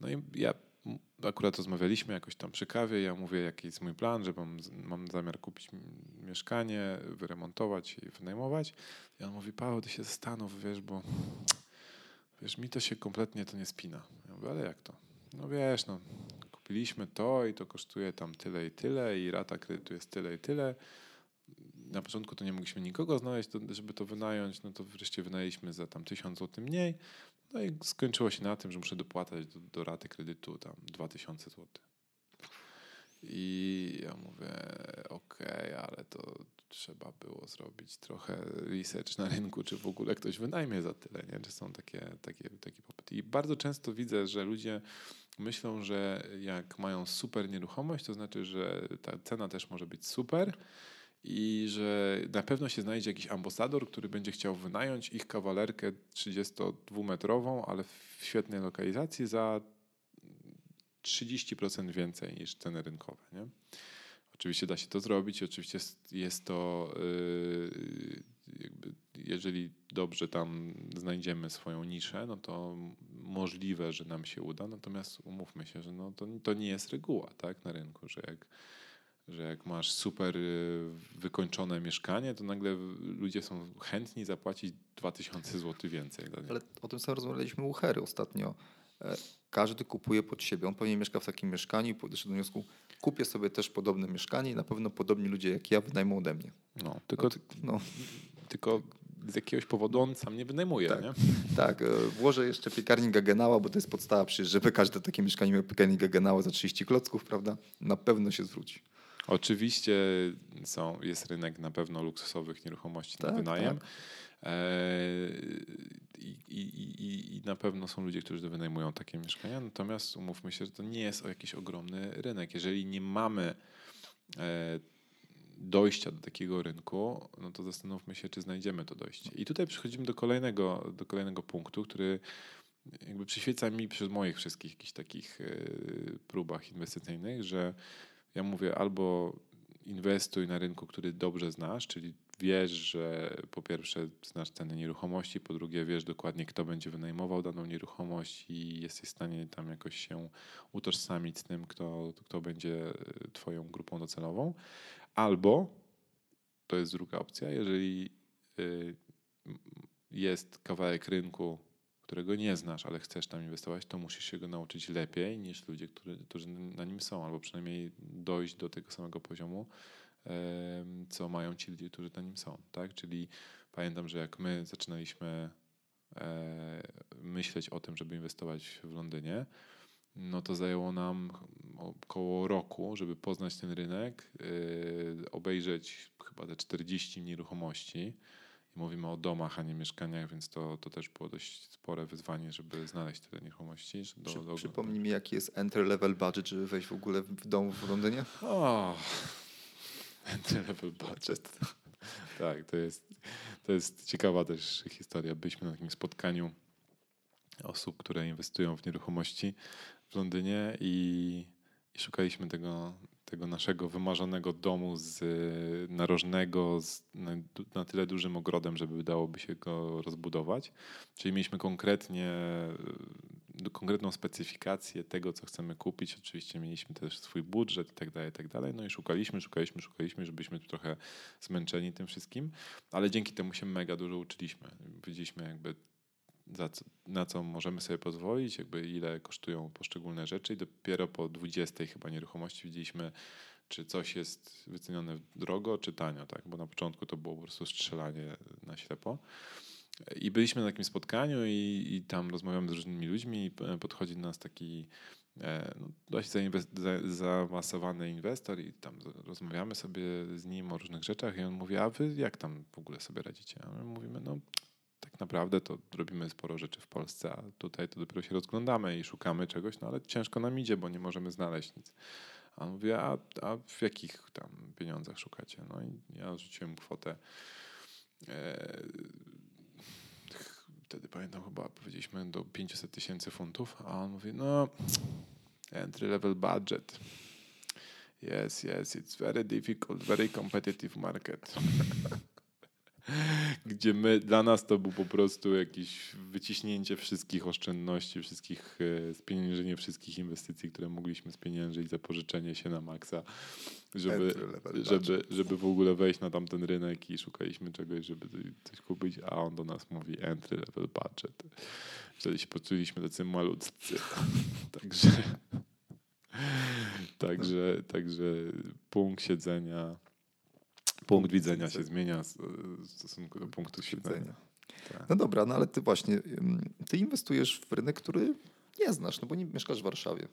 No i ja akurat rozmawialiśmy jakoś tam przy kawie, ja mówię jaki jest mój plan, że mam, mam zamiar kupić mieszkanie, wyremontować i wynajmować. I on mówi, Paweł, ty się zastanów, wiesz, bo wiesz, mi to się kompletnie to nie spina. Ja mówię, ale jak to? No wiesz, no kupiliśmy to i to kosztuje tam tyle i tyle i rata kredytu jest tyle i tyle. Na początku to nie mogliśmy nikogo znaleźć, żeby to wynająć, no to wreszcie wynajęliśmy za tam 1000 zł mniej. No i skończyło się na tym, że muszę dopłacać do, do raty kredytu tam 2000 zł. I ja mówię, okej, okay, ale to trzeba było zrobić trochę research na rynku, czy w ogóle ktoś wynajmie za tyle, nie? czy są takie, takie, takie popyty. I bardzo często widzę, że ludzie myślą, że jak mają super nieruchomość, to znaczy, że ta cena też może być super i że na pewno się znajdzie jakiś ambasador, który będzie chciał wynająć ich kawalerkę 32-metrową, ale w świetnej lokalizacji za 30% więcej niż ceny rynkowe. Nie? Oczywiście da się to zrobić, oczywiście jest to, yy, jakby, jeżeli dobrze tam znajdziemy swoją niszę, no to możliwe, że nam się uda, natomiast umówmy się, że no to, to nie jest reguła tak, na rynku, że jak, że jak masz super y, wykończone mieszkanie, to nagle ludzie są chętni zapłacić 2000 zł więcej. Ale o tym samym rozmawialiśmy u Hery ostatnio. E, każdy kupuje pod siebie. On pewnie mieszka w takim mieszkaniu i podeszł do wniosku, kupię sobie też podobne mieszkanie i na pewno podobni ludzie jak ja wynajmą ode mnie. No, tylko, no, no. Tylko z jakiegoś powodu on sam nie wynajmuje. Tak, nie? tak. E, włożę jeszcze piekarnik Gagenała, bo to jest podstawa przecież, żeby każde takie mieszkanie miało piekarnik Gagenała za 30 klocków, prawda? Na pewno się zwróci. Oczywiście są, jest rynek na pewno luksusowych nieruchomości tak, na wynajem. Tak. E, I, i, i, I, na pewno są ludzie, którzy wynajmują takie mieszkania, natomiast umówmy się, że to nie jest jakiś ogromny rynek. Jeżeli nie mamy e, dojścia do takiego rynku, no to zastanówmy się, czy znajdziemy to dojście. I tutaj przechodzimy do kolejnego, do kolejnego punktu, który jakby przyświeca mi przy moich wszystkich jakichś takich e, próbach inwestycyjnych, że ja mówię albo inwestuj na rynku, który dobrze znasz, czyli wiesz, że po pierwsze znasz ceny nieruchomości, po drugie wiesz dokładnie, kto będzie wynajmował daną nieruchomość i jesteś w stanie tam jakoś się utożsamić z tym, kto, kto będzie e, twoją grupą docelową. Albo, to jest druga opcja, jeżeli y, jest kawałek rynku, którego nie znasz, ale chcesz tam inwestować, to musisz się go nauczyć lepiej niż ludzie, którzy, którzy na nim są, albo przynajmniej dojść do tego samego poziomu, co mają ci ludzie, którzy na nim są. Tak? Czyli pamiętam, że jak my zaczynaliśmy e, myśleć o tym, żeby inwestować w Londynie, no to zajęło nam około roku, żeby poznać ten rynek, yy, obejrzeć chyba te 40 nieruchomości. Mówimy o domach, a nie mieszkaniach, więc to, to też było dość spore wyzwanie, żeby znaleźć te nieruchomości. Do, Przy, do... Przypomnij mi, jaki jest entry level budget, żeby wejść w ogóle w dom w Londynie? O, entry level budget. tak, to jest, to jest ciekawa też historia. Byliśmy na takim spotkaniu osób, które inwestują w nieruchomości w Londynie i, i szukaliśmy tego, tego naszego wymarzonego domu z narożnego, z na, na, tyle dużym ogrodem, żeby dałoby się go rozbudować. Czyli mieliśmy konkretnie konkretną specyfikację tego, co chcemy kupić. Oczywiście mieliśmy też swój budżet i tak dalej, tak dalej. No i szukaliśmy, szukaliśmy, szukaliśmy, żebyśmy trochę zmęczeni tym wszystkim, ale dzięki temu się mega dużo uczyliśmy. Widzieliśmy jakby co, na co możemy sobie pozwolić, jakby ile kosztują poszczególne rzeczy i dopiero po 20 chyba nieruchomości widzieliśmy, czy coś jest wycenione drogo, czy tanio, tak? Bo na początku to było po prostu strzelanie na ślepo. I byliśmy na takim spotkaniu i, i tam rozmawiamy z różnymi ludźmi i podchodzi do nas taki e, no, dość zaawansowany inwestor i tam rozmawiamy sobie z nim o różnych rzeczach i on mówi, a wy jak tam w ogóle sobie radzicie? A my mówimy, no tak naprawdę to robimy sporo rzeczy w Polsce, a tutaj to dopiero się rozglądamy i szukamy czegoś, no ale ciężko nam idzie, bo nie możemy znaleźć nic. A on mówi, a, a w jakich tam pieniądzach szukacie? No i ja rzuciłem kwotę e, wtedy pamiętam chyba powiedzieliśmy do 500 tysięcy funtów, a on mówi, no entry level budget. Yes, yes, it's very difficult, very competitive market. gdzie my, dla nas to był po prostu jakieś wyciśnięcie wszystkich oszczędności, wszystkich, e, spieniężenie wszystkich inwestycji, które mogliśmy spieniężyć, zapożyczenie się na maksa, żeby, żeby, żeby w ogóle wejść na tamten rynek i szukaliśmy czegoś, żeby coś kupić, a on do nas mówi entry level budget. Wtedy się poczuliśmy tacy malutcy. także, także, także punkt siedzenia punkt widzenia się zmienia w stosunku do punktu siedzenia. Tak. No dobra, no ale ty właśnie, ty inwestujesz w rynek, który nie znasz, no bo nie mieszkasz w Warszawie.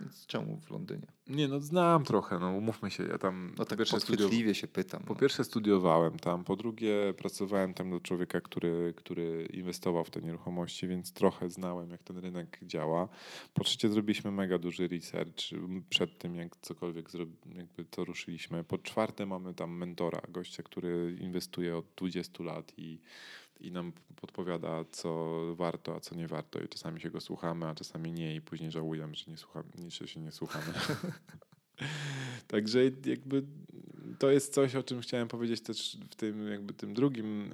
Więc czemu w Londynie? Nie, no znam trochę, no umówmy się, ja tam no tak pierwsze studiowałem, się pytam. Po no. pierwsze studiowałem tam, po drugie pracowałem tam do człowieka, który, który inwestował w te nieruchomości, więc trochę znałem, jak ten rynek działa. Po trzecie zrobiliśmy mega duży research przed tym, jak cokolwiek jakby to ruszyliśmy. Po czwarte mamy tam mentora, gościa, który inwestuje od 20 lat i i nam podpowiada, co warto, a co nie warto. I czasami się go słuchamy, a czasami nie, i później żałujemy, że, nie słuchamy, że się nie słuchamy. Także jakby to jest coś, o czym chciałem powiedzieć też w tym, jakby tym drugim,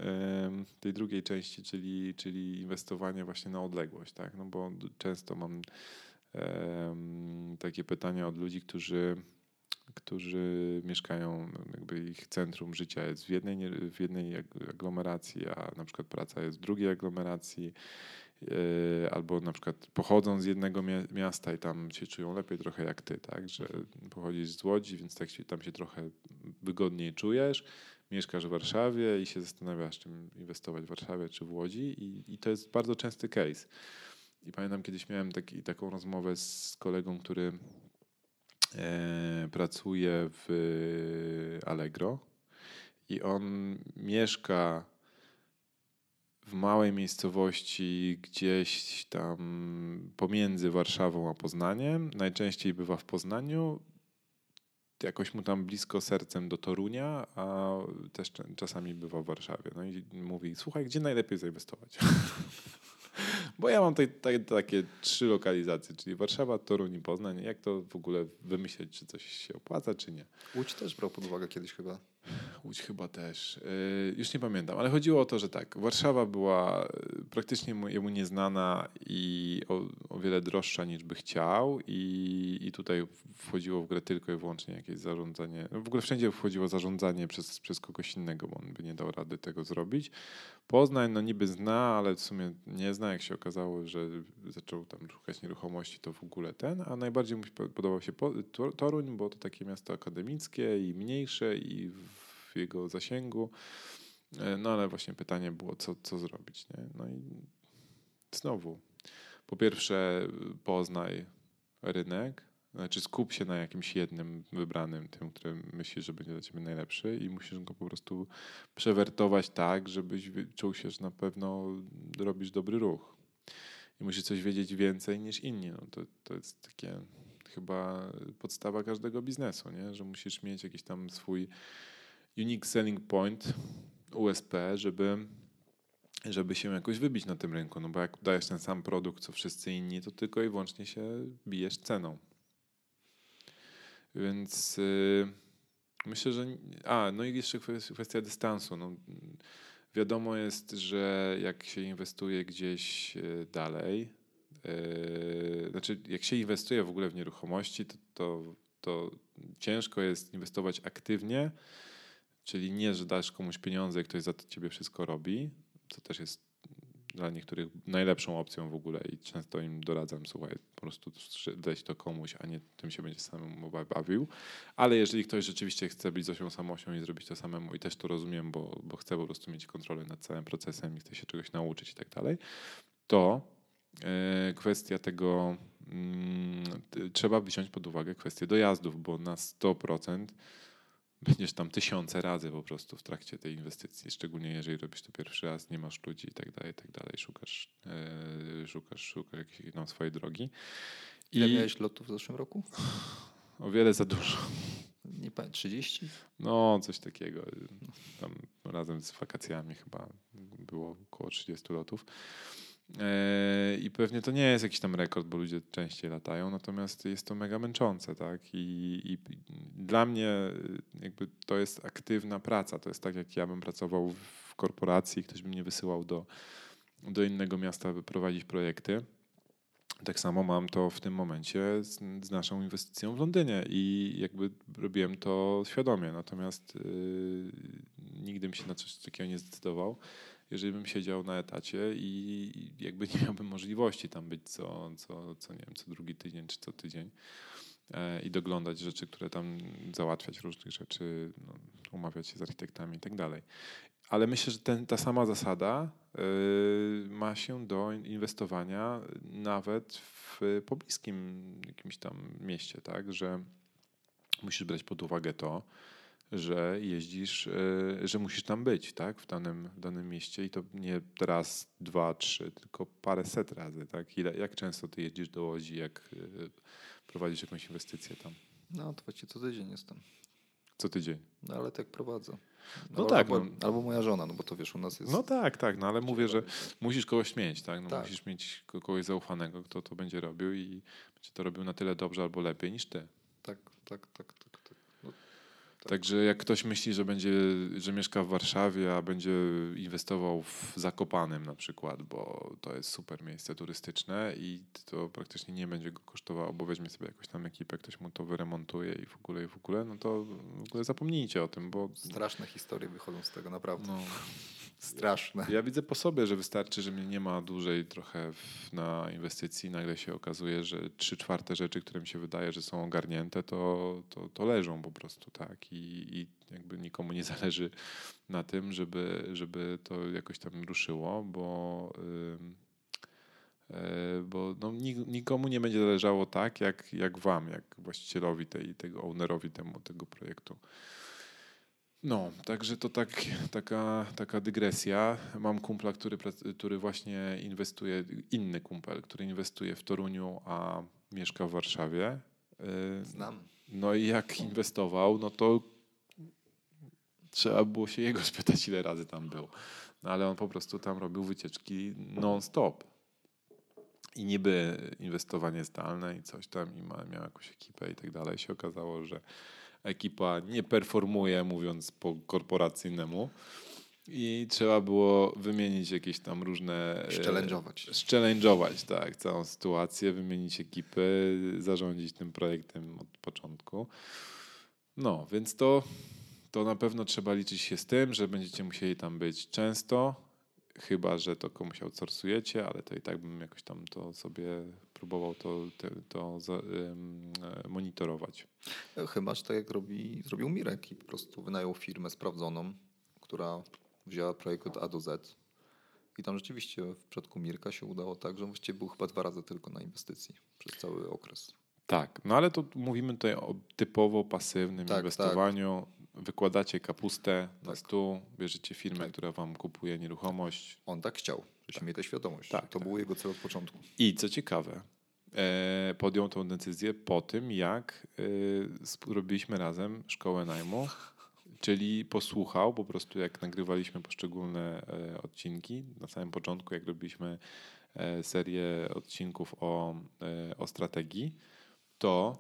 tej drugiej części, czyli, czyli inwestowanie właśnie na odległość, tak? No bo często mam takie pytania od ludzi, którzy którzy mieszkają, jakby ich centrum życia jest w jednej, w jednej aglomeracji, a na przykład praca jest w drugiej aglomeracji, e, albo na przykład pochodzą z jednego miasta i tam się czują lepiej trochę jak ty, tak, że pochodzisz z Łodzi, więc tak się, tam się trochę wygodniej czujesz, mieszkasz w Warszawie i się zastanawiasz, czym inwestować w Warszawie czy w Łodzi i, i to jest bardzo częsty case. I pamiętam kiedyś miałem taki, taką rozmowę z kolegą, który pracuje w Allegro i on mieszka w małej miejscowości gdzieś tam pomiędzy Warszawą a Poznaniem. Najczęściej bywa w Poznaniu. Jakoś mu tam blisko sercem do Torunia, a też czasami bywa w Warszawie. No i mówi, słuchaj, gdzie najlepiej zainwestować? Bo ja mam tutaj takie trzy lokalizacje, czyli Warszawa, Toruń i Poznań. Jak to w ogóle wymyśleć, czy coś się opłaca, czy nie? Łódź też brał pod uwagę kiedyś chyba. Łódź chyba też. Yy, już nie pamiętam, ale chodziło o to, że tak, Warszawa była yy, praktycznie jemu nieznana i o, o wiele droższa niż by chciał i, i tutaj wchodziło w grę tylko i wyłącznie jakieś zarządzanie. No w ogóle wszędzie wchodziło zarządzanie przez, przez kogoś innego, bo on by nie dał rady tego zrobić. Poznań no niby zna, ale w sumie nie zna, jak się okazało, że zaczął tam szukać nieruchomości, to w ogóle ten, a najbardziej mu podobał się Toruń, bo to takie miasto akademickie i mniejsze i w jego zasięgu. E, no ale właśnie pytanie było, co, co zrobić. Nie? No i znowu, po pierwsze poznaj rynek, Znaczy skup się na jakimś jednym wybranym, tym, który myślisz, że będzie dla ciebie najlepszy i musisz go po prostu przewertować tak, żebyś czuł się, że na pewno robisz dobry ruch. I musisz coś wiedzieć więcej niż inni. No to, to jest takie chyba podstawa każdego biznesu, nie? że musisz mieć jakiś tam swój unique selling point, USP, żeby żeby się jakoś wybić na tym rynku. No bo jak dajesz ten sam produkt, co wszyscy inni, to tylko i wyłącznie się bijesz ceną. Więc yy, myślę, że. A, no i jeszcze kwestia, dystansu. No, wiadomo jest, że jak się inwestuje gdzieś y, dalej, yy, znaczy jak się inwestuje w ogóle w nieruchomości, to, to, to ciężko jest inwestować aktywnie, czyli nie, że dasz komuś pieniądze i ktoś za ciebie wszystko robi, co też jest dla niektórych najlepszą opcją w ogóle i często im doradzam, słuchaj, po prostu dać to komuś, a nie tym się będzie samemu bawił. Ale jeżeli ktoś rzeczywiście chce być Zosią Samosią i zrobić to samemu i też to rozumiem, bo, bo chce po prostu mieć kontrolę nad całym procesem i chce się czegoś nauczyć i tak dalej, to e, kwestia tego, mm, trzeba wziąć pod uwagę kwestię dojazdów, bo na 100% będziesz tam tysiące razy po prostu w trakcie tej inwestycji, szczególnie jeżeli robisz to pierwszy raz, nie masz ludzi i tak dalej, i tak dalej, szukasz, e, szukasz, szukasz jakiejś tam swojej drogi. Ile I... miałeś lotów w zeszłym roku? O wiele za dużo. Nie pamiętam, 30? No, coś takiego. Tam razem z wakacjami chyba było około 30 lotów. E, I pewnie to nie jest jakiś tam rekord, bo ludzie częściej latają, natomiast jest to mega męczące, tak? I, i dla mnie jakby to jest aktywna praca. To jest tak, jak ja bym pracował w korporacji, ktoś by mnie wysyłał do, do innego miasta, by prowadzić projekty. Tak samo mam to w tym momencie z, z naszą inwestycją w Londynie i jakby robiłem to świadomie, natomiast yy, nigdy bym się na coś takiego nie zdecydował jeżeli bym siedział na etacie i jakby nie miałbym możliwości tam być co, co, co, nie wiem, co drugi tydzień czy co tydzień e, i doglądać rzeczy, które tam załatwiać różnych rzeczy, no, umawiać się z architektami i tak dalej. Ale myślę, że ten, ta sama zasada y, ma się do inwestowania nawet w pobliskim jakimś tam mieście, tak, że musisz brać pod uwagę to, że jeździsz, e, że musisz tam być, tak, w danym, w danym mieście i to nie raz, dwa, trzy, tylko parę set razy, tak? Ile, jak często ty jeździsz do Łodzi, jak e, prowadzisz jakąś inwestycję tam? No, to właściwie co tydzień jestem. Co tydzień? No, ale tak prowadzę. No, no tak. Albo, no. albo, moja żona, no bo to wiesz, u nas jest... No tak, tak, no ale mówię, że musisz kogoś mieć, tak? No, tak. Musisz mieć kogoś zaufanego, kto to będzie robił i będzie to robił na tyle dobrze albo lepiej niż ty. Tak, tak, tak. Także jak ktoś myśli, że będzie, że mieszka w Warszawie, a będzie inwestował w Zakopanem na przykład, bo to jest super miejsce turystyczne i to praktycznie nie będzie go kosztowało, bo weźmie sobie jakąś tam ekipę, ktoś mu to wyremontuje i w ogóle i w ogóle, no to w ogóle zapomnijcie o tym, bo... Straszne historie wychodzą z tego, naprawdę. No. Straszne. Ja widzę po sobie, że wystarczy, że mnie nie ma dłużej trochę w, na inwestycji. Nagle się okazuje, że trzy czwarte rzeczy, które mi się wydaje, że są ogarnięte, to, to, to leżą po prostu, tak. I, I jakby nikomu nie zależy na tym, żeby, żeby to jakoś tam ruszyło, bo. Yy, bo no, nikomu nie będzie zależało tak, jak, jak wam, jak właścicielowi tej, tego ownerowi temu, tego projektu. No, także to tak, taka, taka dygresja. Mam kumpla, który, który właśnie inwestuje, inny kumpel, który inwestuje w Toruniu, a mieszka w Warszawie. Y, Znam. No i jak inwestował, no to trzeba było się jego spytać, ile razy tam był. No ale on po prostu tam robił wycieczki non-stop. I niby inwestowanie zdalne i coś tam, i ma, miał jakąś ekipę i tak dalej. Się okazało, że ekipa nie performuje, mówiąc po korporacyjnemu. I trzeba było wymienić jakieś tam różne. Szczelędżować. Szczelędżować, tak, całą sytuację, wymienić ekipy, zarządzić tym projektem od początku. No, więc to, to na pewno trzeba liczyć się z tym, że będziecie musieli tam być często, chyba że to komuś outsourcujecie, ale to i tak bym jakoś tam to sobie próbował to, to, to za, um, monitorować. No, chyba, że tak jak robi, zrobił Mirek i po prostu wynajął firmę sprawdzoną, która wzięła projekt od A do Z. I tam rzeczywiście w przypadku Mirka się udało tak, że właściwie był chyba dwa razy tylko na inwestycji przez cały okres. Tak, no ale to mówimy tutaj o typowo pasywnym Tak, inwestowaniu. Wykładacie kapustę na Tak. stół, bierzecie firmę, Tak. która wam kupuje nieruchomość. On tak chciał, żebyśmy mieli tę świadomość. Tak, to tak. był jego cel od początku. I co ciekawe, e, podjął tą decyzję po tym, jak e, robiliśmy razem szkołę najmu, czyli posłuchał po prostu, jak nagrywaliśmy poszczególne e, odcinki. Na samym początku, jak robiliśmy e, serię odcinków o, e, o strategii, to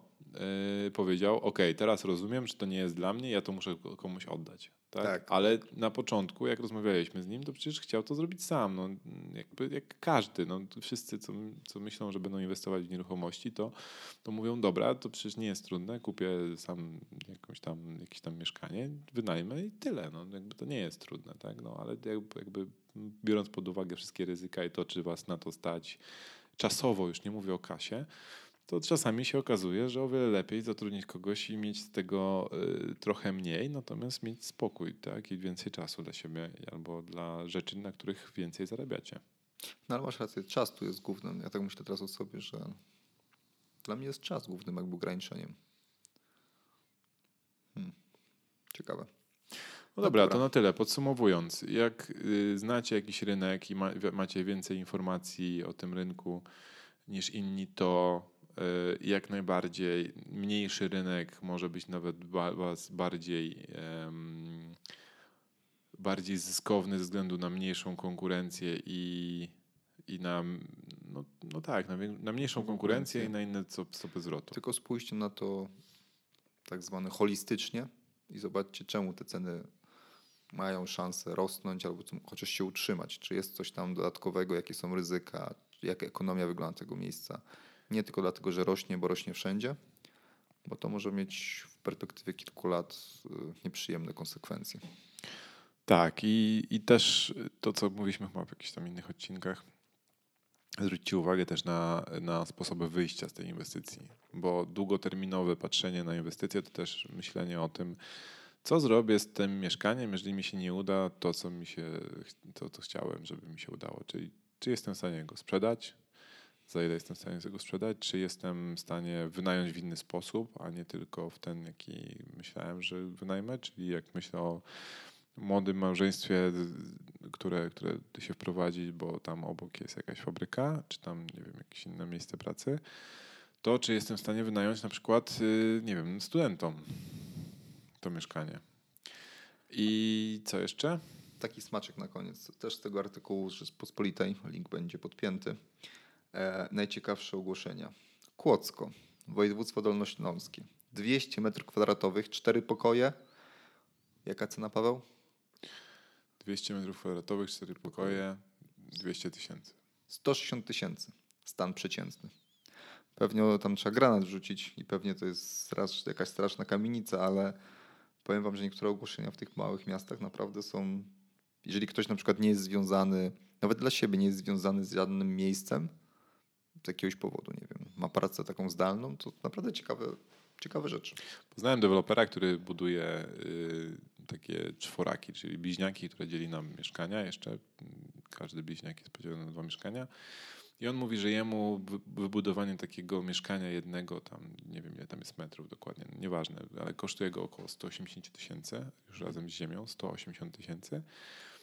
e, powiedział: OK, teraz rozumiem, że to nie jest dla mnie, ja to muszę ko- komuś oddać. Tak? Tak. Ale na początku, jak rozmawialiśmy z nim, to przecież chciał to zrobić sam. No, jakby jak każdy. No, wszyscy, co, co myślą, że będą inwestować w nieruchomości, to, to mówią: Dobra, to przecież nie jest trudne, kupię sam jakąś tam, jakieś tam mieszkanie, wynajmę i tyle. No, jakby to nie jest trudne, tak? No, ale jakby, jakby biorąc pod uwagę wszystkie ryzyka i to, czy was na to stać czasowo, już nie mówię o kasie, to czasami się okazuje, że o wiele lepiej zatrudnić kogoś i mieć z tego y, trochę mniej, natomiast mieć spokój tak? i więcej czasu dla siebie albo dla rzeczy, na których więcej zarabiacie. No ale masz rację, czas tu jest głównym. Ja tak myślę teraz o sobie, że dla mnie jest czas głównym jakby ograniczeniem. Hmm. Ciekawe. No dobra, dobra. to na tyle. Podsumowując, jak y, znacie jakiś rynek i ma, macie więcej informacji o tym rynku niż inni, to jak najbardziej mniejszy rynek może być nawet bardziej, bardziej zyskowny ze względu na mniejszą konkurencję i, i na, no, no tak, na, na mniejszą konkurencję i na inne co- stopy zwrotu. Tylko spójrzcie na to tak zwane holistycznie i zobaczcie, czemu te ceny mają szansę rosnąć albo chociaż się utrzymać. Czy jest coś tam dodatkowego, jakie są ryzyka, jak ekonomia wygląda tego miejsca. Nie tylko dlatego, że rośnie, bo rośnie wszędzie, bo to może mieć w perspektywie kilku lat y, nieprzyjemne konsekwencje. Tak, i, i też to, co mówiliśmy chyba w jakichś tam innych odcinkach, zwróćcie uwagę też na, na sposoby wyjścia z tej inwestycji, bo długoterminowe patrzenie na inwestycje to też myślenie o tym, co zrobię z tym mieszkaniem, jeżeli mi się nie uda to, co mi się, to, co chciałem, żeby mi się udało. Czyli czy jestem w stanie go sprzedać, za ile jestem w stanie go sprzedać, czy jestem w stanie wynająć w inny sposób, a nie tylko w ten, jaki myślałem, że wynajmę, czyli jak myślę o młodym małżeństwie, które, które się wprowadzić, bo tam obok jest jakaś fabryka, czy tam, nie wiem, jakieś inne miejsce pracy, to czy jestem w stanie wynająć na przykład, y, nie wiem, studentom to mieszkanie. I co jeszcze? Taki smaczek na koniec. Też z tego artykułu z Rzeczpospolitej, link będzie podpięty. E, najciekawsze ogłoszenia. Kłodzko, województwo dolnośląskie. 200 m2, 4 pokoje. Jaka cena, Paweł? 200 metrów kwadratowych, 4 pokoje, 200 tysięcy. 160 tysięcy. Stan przeciętny. Pewnie tam trzeba granat wrzucić i pewnie to jest strasz, jakaś straszna kamienica, ale powiem wam, że niektóre ogłoszenia w tych małych miastach naprawdę są... Jeżeli ktoś na przykład nie jest związany, nawet dla siebie nie jest związany z żadnym miejscem, z jakiegoś powodu, nie wiem, ma pracę taką zdalną, to naprawdę ciekawe, ciekawe rzeczy. Poznałem dewelopera, który buduje y, takie czworaki, czyli bliźniaki, które dzieli nam mieszkania. Jeszcze mm, każdy bliźniak jest podzielony na dwa mieszkania. I on mówi, że jemu wy- wybudowanie takiego mieszkania jednego, tam nie wiem ile tam jest metrów dokładnie, nieważne, ale kosztuje go około 180 tysięcy, już razem z ziemią, 180 tysięcy.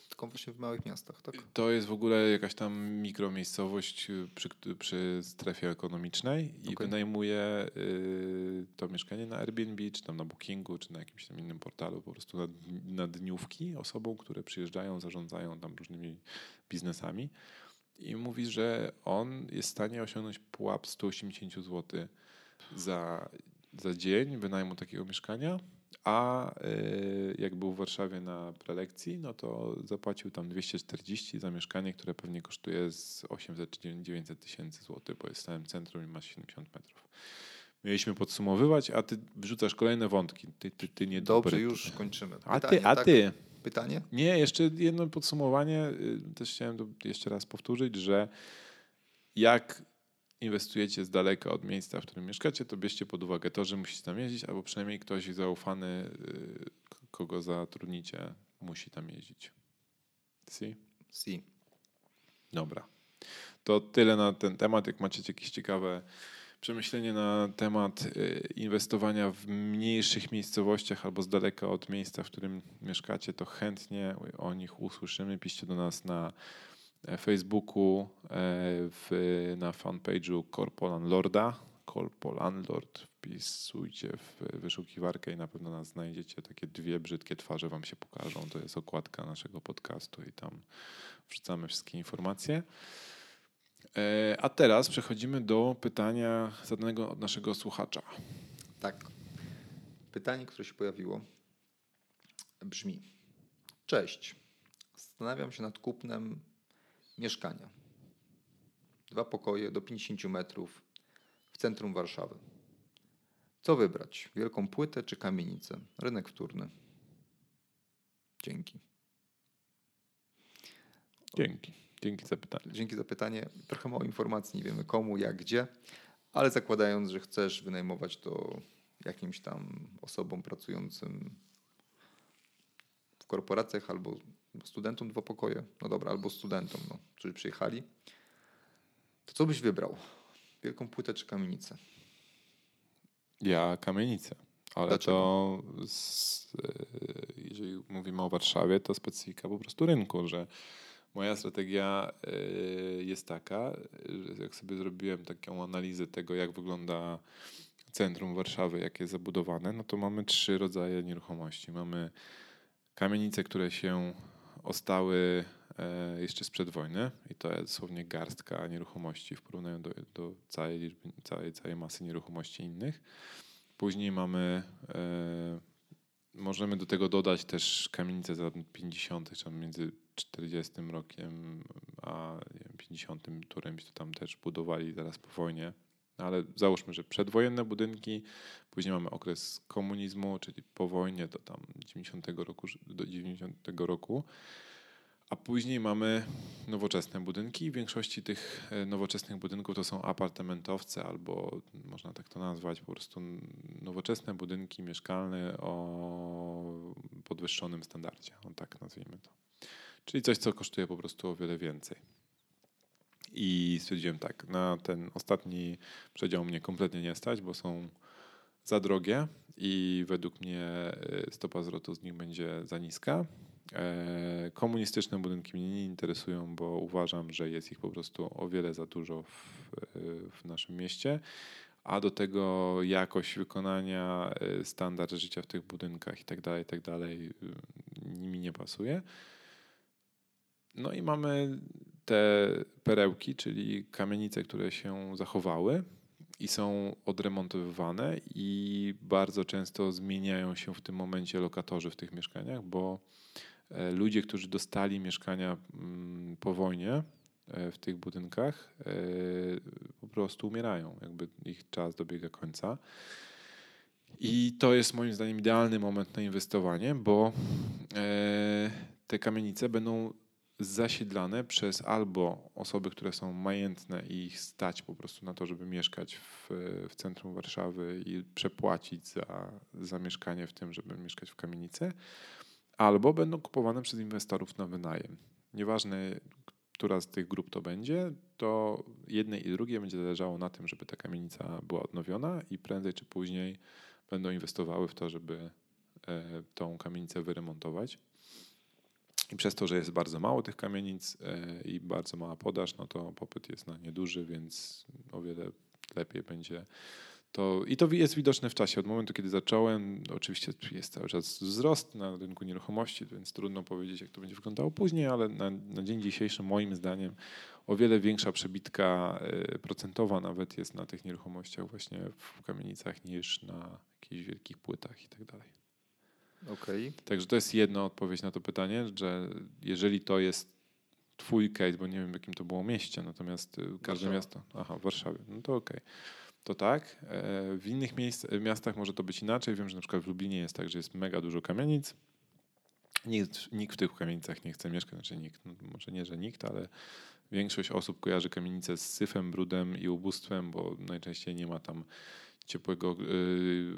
Tylko właśnie w małych miastach, tak? To jest w ogóle jakaś tam mikromiejscowość y, przy, przy strefie ekonomicznej i Okej. wynajmuje y, to mieszkanie na Airbnb, czy tam na Bookingu, czy na jakimś tam innym portalu, po prostu na, na dniówki osobom, które przyjeżdżają, zarządzają tam różnymi biznesami. I mówi, że on jest w stanie osiągnąć pułap 180 zł za, za dzień wynajmu takiego mieszkania, a y, jak był w Warszawie na prelekcji, no to zapłacił tam 240 za mieszkanie, które pewnie kosztuje z 800 czy 900 tysięcy złotych, bo jest w samym centrum i ma 70 metrów. Mieliśmy podsumowywać, a ty wrzucasz kolejne wątki. Ty, ty, ty nie Dobrze, już kończymy. A ty, Pytanie, a tak? ty. Pytanie? Nie, jeszcze jedno podsumowanie. y, Też chciałem to jeszcze raz powtórzyć, że jak inwestujecie z daleka od miejsca, w którym mieszkacie, to bierzcie pod uwagę to, że musicie tam jeździć, albo przynajmniej ktoś zaufany, y, kogo zatrudnicie, musi tam jeździć. See? Si. Dobra. To tyle na ten temat. Jak macie jakieś ciekawe przemyślenie na temat y, inwestowania w mniejszych miejscowościach albo z daleka od miejsca, w którym mieszkacie, to chętnie o nich usłyszymy. Piszcie do nas na Facebooku, e, w, na fanpage'u Corpo Landlorda. Corpo Landlord wpisujcie w wyszukiwarkę i na pewno nas znajdziecie. Takie dwie brzydkie twarze wam się pokażą. To jest okładka naszego podcastu i tam wrzucamy wszystkie informacje. E, a teraz przechodzimy do pytania zadanego od naszego słuchacza. Tak. Pytanie, które się pojawiło, brzmi: Cześć. Zastanawiam się nad kupnem mieszkania. Dwa pokoje do 50 metrów w centrum Warszawy. Co wybrać? Wielką płytę czy kamienicę? Rynek wtórny. Dzięki. Dzięki. Dzięki za pytanie. Dzięki za pytanie. Trochę mało informacji, nie wiemy komu, jak, gdzie, ale zakładając, że chcesz wynajmować to jakimś tam osobom pracującym w korporacjach albo studentom dwa pokoje, no dobra, albo studentom, no, którzy przyjechali, to co byś wybrał? Wielką płytę czy kamienicę? Ja kamienicę. Ale Dlaczego? to, z, e, jeżeli mówimy o Warszawie, to specyfika po prostu rynku, że Moja strategia y, jest taka, że jak sobie zrobiłem taką analizę tego, jak wygląda centrum Warszawy, jak jest zabudowane, no to mamy trzy rodzaje nieruchomości. Mamy kamienice, które się ostały e, jeszcze sprzed wojny i to jest dosłownie garstka nieruchomości w porównaniu do, do całej, liczby, całej, całej masy nieruchomości innych. Później mamy e, Możemy do tego dodać też kamienice z lat 50., czy między 40 rokiem a wiem, 50 którymś to tam też budowali zaraz po wojnie. Ale załóżmy, że przedwojenne budynki, później mamy okres komunizmu, czyli po wojnie do tam 90 roku, do 90 roku. A później mamy nowoczesne budynki. W większości tych e, nowoczesnych budynków to są apartamentowce, albo można tak to nazwać, po prostu nowoczesne budynki mieszkalne o podwyższonym standardzie. O tak nazwijmy to. Czyli coś, co kosztuje po prostu o wiele więcej. I stwierdziłem tak, na ten ostatni przedział mnie kompletnie nie stać, bo są za drogie i według mnie e, stopa zwrotu z nich będzie za niska. E, komunistyczne budynki mnie nie interesują, bo uważam, że jest ich po prostu o wiele za dużo w, w naszym mieście. A do tego jakość wykonania, e, standard życia w tych budynkach i tak dalej, i tak dalej, mi nie pasuje. No i mamy te perełki, czyli kamienice, które się zachowały i są odremontowywane i bardzo często zmieniają się w tym momencie lokatorzy w tych mieszkaniach, bo E, ludzie, którzy dostali mieszkania mm, po wojnie e, w tych budynkach, e, po prostu umierają, jakby ich czas dobiega końca. I to jest moim zdaniem idealny moment na inwestowanie, bo te kamienice będą zasiedlane przez albo osoby, które są majętne i ich stać po prostu na to, żeby mieszkać w, w centrum Warszawy i przepłacić za, za mieszkanie w tym, żeby mieszkać w kamienicy, albo będą kupowane przez inwestorów na wynajem. Nieważne, która z tych grup to będzie, to jednej i drugiej będzie zależało na tym, żeby ta kamienica była odnowiona i prędzej czy później będą inwestowały w to, żeby e, tą kamienicę wyremontować. I przez to, że jest bardzo mało tych kamienic e, i bardzo mała podaż, no to popyt jest na nieduży, więc o wiele lepiej będzie to, I to jest widoczne w czasie. Od momentu, kiedy zacząłem, oczywiście jest cały czas wzrost na rynku nieruchomości, więc trudno powiedzieć, jak to będzie wyglądało później, ale na, na dzień dzisiejszy, moim zdaniem, o wiele większa przebitka e, procentowa nawet jest na tych nieruchomościach właśnie w kamienicach niż na jakichś wielkich płytach i tak dalej. Okay. Także to jest jedna odpowiedź na to pytanie, że jeżeli to jest twój case, bo nie wiem w jakim to było mieście, natomiast e, każde Warszawa. miasto, aha, w Warszawie, no to okej. Okay to tak. E, w innych miejsc, miastach może to być inaczej. Wiem, że na przykład w Lublinie jest tak, że jest mega dużo kamienic. Nikt, nikt w tych kamienicach nie chce mieszkać, znaczy nikt, no może nie, że nikt, ale większość osób kojarzy kamienice z syfem, brudem i ubóstwem, bo najczęściej nie ma tam ciepłego yy,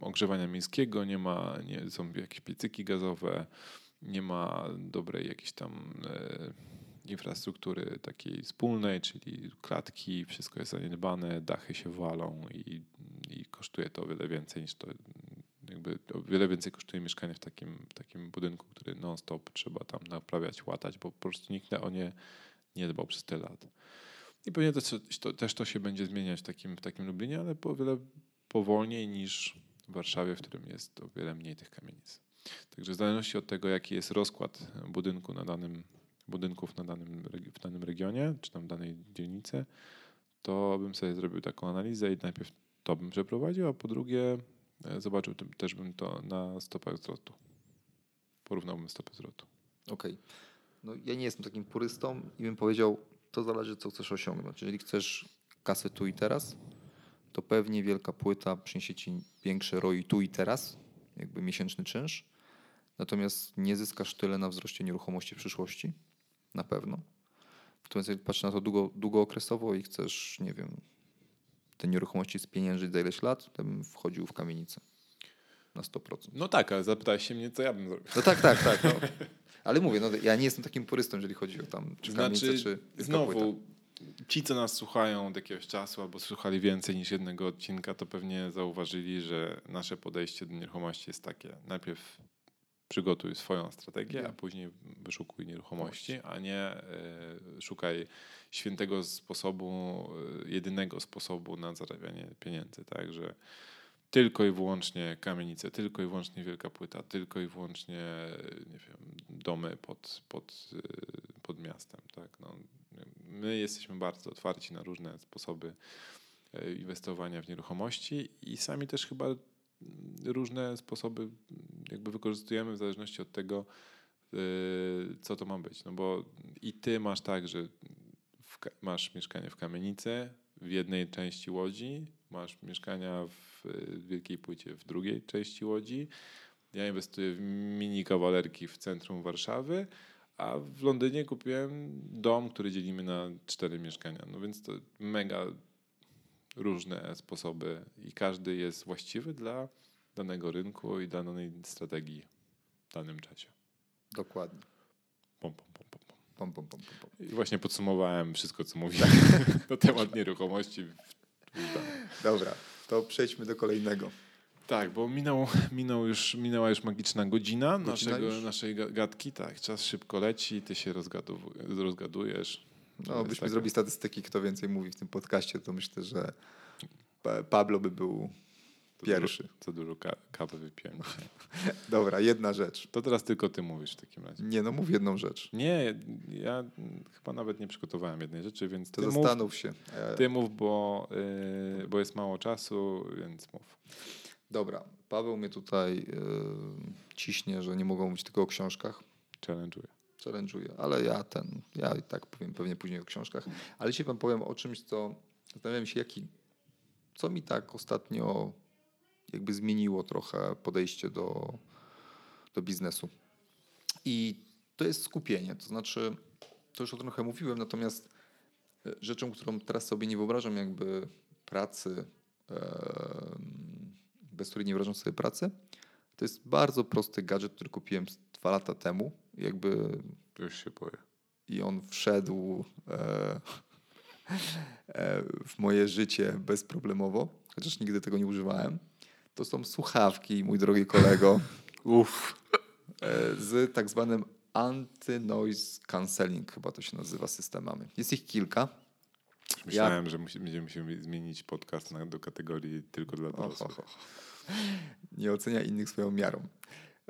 ogrzewania miejskiego, nie ma, nie, są jakieś piecyki gazowe, nie ma dobrej jakiejś tam yy, infrastruktury takiej wspólnej, czyli klatki, wszystko jest zaniedbane, dachy się walą i, i kosztuje to o wiele więcej niż to jakby o wiele więcej kosztuje mieszkanie w takim, takim budynku, który non-stop trzeba tam naprawiać, łatać, bo po prostu nikt o nie nie dbał przez te lat. I pewnie to, to, też to się będzie zmieniać w takim, w takim Lublinie, ale o wiele powolniej niż w Warszawie, w którym jest o wiele mniej tych kamienic. Także w zależności od tego, jaki jest rozkład budynku na danym, budynków na danym, w danym regionie, czy tam danej dzielnicy, to bym sobie zrobił taką analizę i najpierw to bym przeprowadził, a po drugie e, zobaczył też bym to na stopach zwrotu. Porównałbym stopę zwrotu. Okej. Okay. No, ja nie jestem takim purystą i bym powiedział, to zależy, co chcesz osiągnąć. Jeżeli chcesz kasę tu i teraz, to pewnie wielka płyta przyniesie ci większe ROI tu i teraz, jakby miesięczny czynsz. Natomiast nie zyskasz tyle na wzroście nieruchomości w przyszłości, na pewno. Natomiast jak patrzysz na to długo, długookresowo i chcesz, nie wiem, te nieruchomości spieniężyć za ileś lat, to bym wchodził w kamienicę na 100%. No tak, ale zapytałeś się mnie, co ja bym zrobił. No tak, tak, tak. No. Ale mówię, no, ja nie jestem takim purystą, jeżeli chodzi o tam czy znaczy, czy znowu, ci, co nas słuchają od jakiegoś czasu albo słuchali więcej niż jednego odcinka, to pewnie zauważyli, że nasze podejście do nieruchomości jest takie. Najpierw przygotuj swoją strategię, a później wyszukuj nieruchomości, a nie y, szukaj świętego sposobu, y, jedynego sposobu na zarabianie pieniędzy. Także że tylko i wyłącznie kamienice, tylko i wyłącznie wielka płyta, tylko i wyłącznie nie wiem, domy pod, pod, pod miastem. Tak? No, my jesteśmy bardzo otwarci na różne sposoby e, inwestowania w nieruchomości i sami też chyba różne sposoby jakby wykorzystujemy w zależności od tego, e, co to ma być. No bo i ty masz tak, że masz mieszkanie w kamienicy, w jednej części Łodzi, masz mieszkania w Wielkiej Płycie w drugiej części Łodzi. Ja inwestuję w mini kawalerki w centrum Warszawy, a w Londynie kupiłem dom, który dzielimy na cztery mieszkania. No więc to mega różne sposoby i każdy jest właściwy dla danego rynku i danej strategii w danym czasie. Dokładnie. Pom, pom, pom, pom. Pom, pom, pom, pom. I właśnie podsumowałem wszystko, co mówiłem na temat nieruchomości. Dobra, to przejdźmy do kolejnego. Tak, bo minął, minął już, minęła już magiczna godzina, godzina naszego, naszej gadki. Tak, czas szybko leci, ty się rozgadujesz. No, byśmy tak... zrobili statystyki, kto więcej mówi w tym podcaście, to myślę, że Pablo by był to pierwszy. Dużo, to dużo kawy wypiłem Dobra, jedna rzecz. To teraz tylko ty mówisz w takim razie. Nie, no mów jedną rzecz. Nie, ja chyba nawet nie przygotowałem jednej rzeczy, więc to zastanów mów, się. Ty mów, bo, yy, bo jest mało czasu, więc mów. Dobra, Paweł mnie tutaj yy, ciśnie, że nie mogą mówić tylko o książkach. Challenge'uję. Challenge'uję, ale ja ten, ja i tak powiem pewnie później o książkach. Ale dzisiaj wam powiem o czymś, co zastanawiam się, jaki, co mi tak ostatnio jakby zmieniło trochę podejście do, do biznesu. I to jest skupienie. To znaczy, to już o trochę mówiłem, natomiast e, rzeczą, którą teraz sobie nie wyobrażam, jakby pracy, bez której nie wyobrażam sobie pracy, to jest bardzo prosty gadżet, który kupiłem dwa lata temu. Jakby. Już się boję. I on wszedł e, e, w moje życie bezproblemowo, chociaż nigdy tego nie używałem. To są słuchawki, mój drogi kolego. Uff. E, z tak zwanym anty-noise cancelling, chyba to się nazywa systemami. Jest ich kilka. Myślałem, ja... że musi, będziemy musimy zmienić podcast na, do kategorii tylko dla dorosłych. Oh, oh, oh. Nie ocenia innych swoją miarą.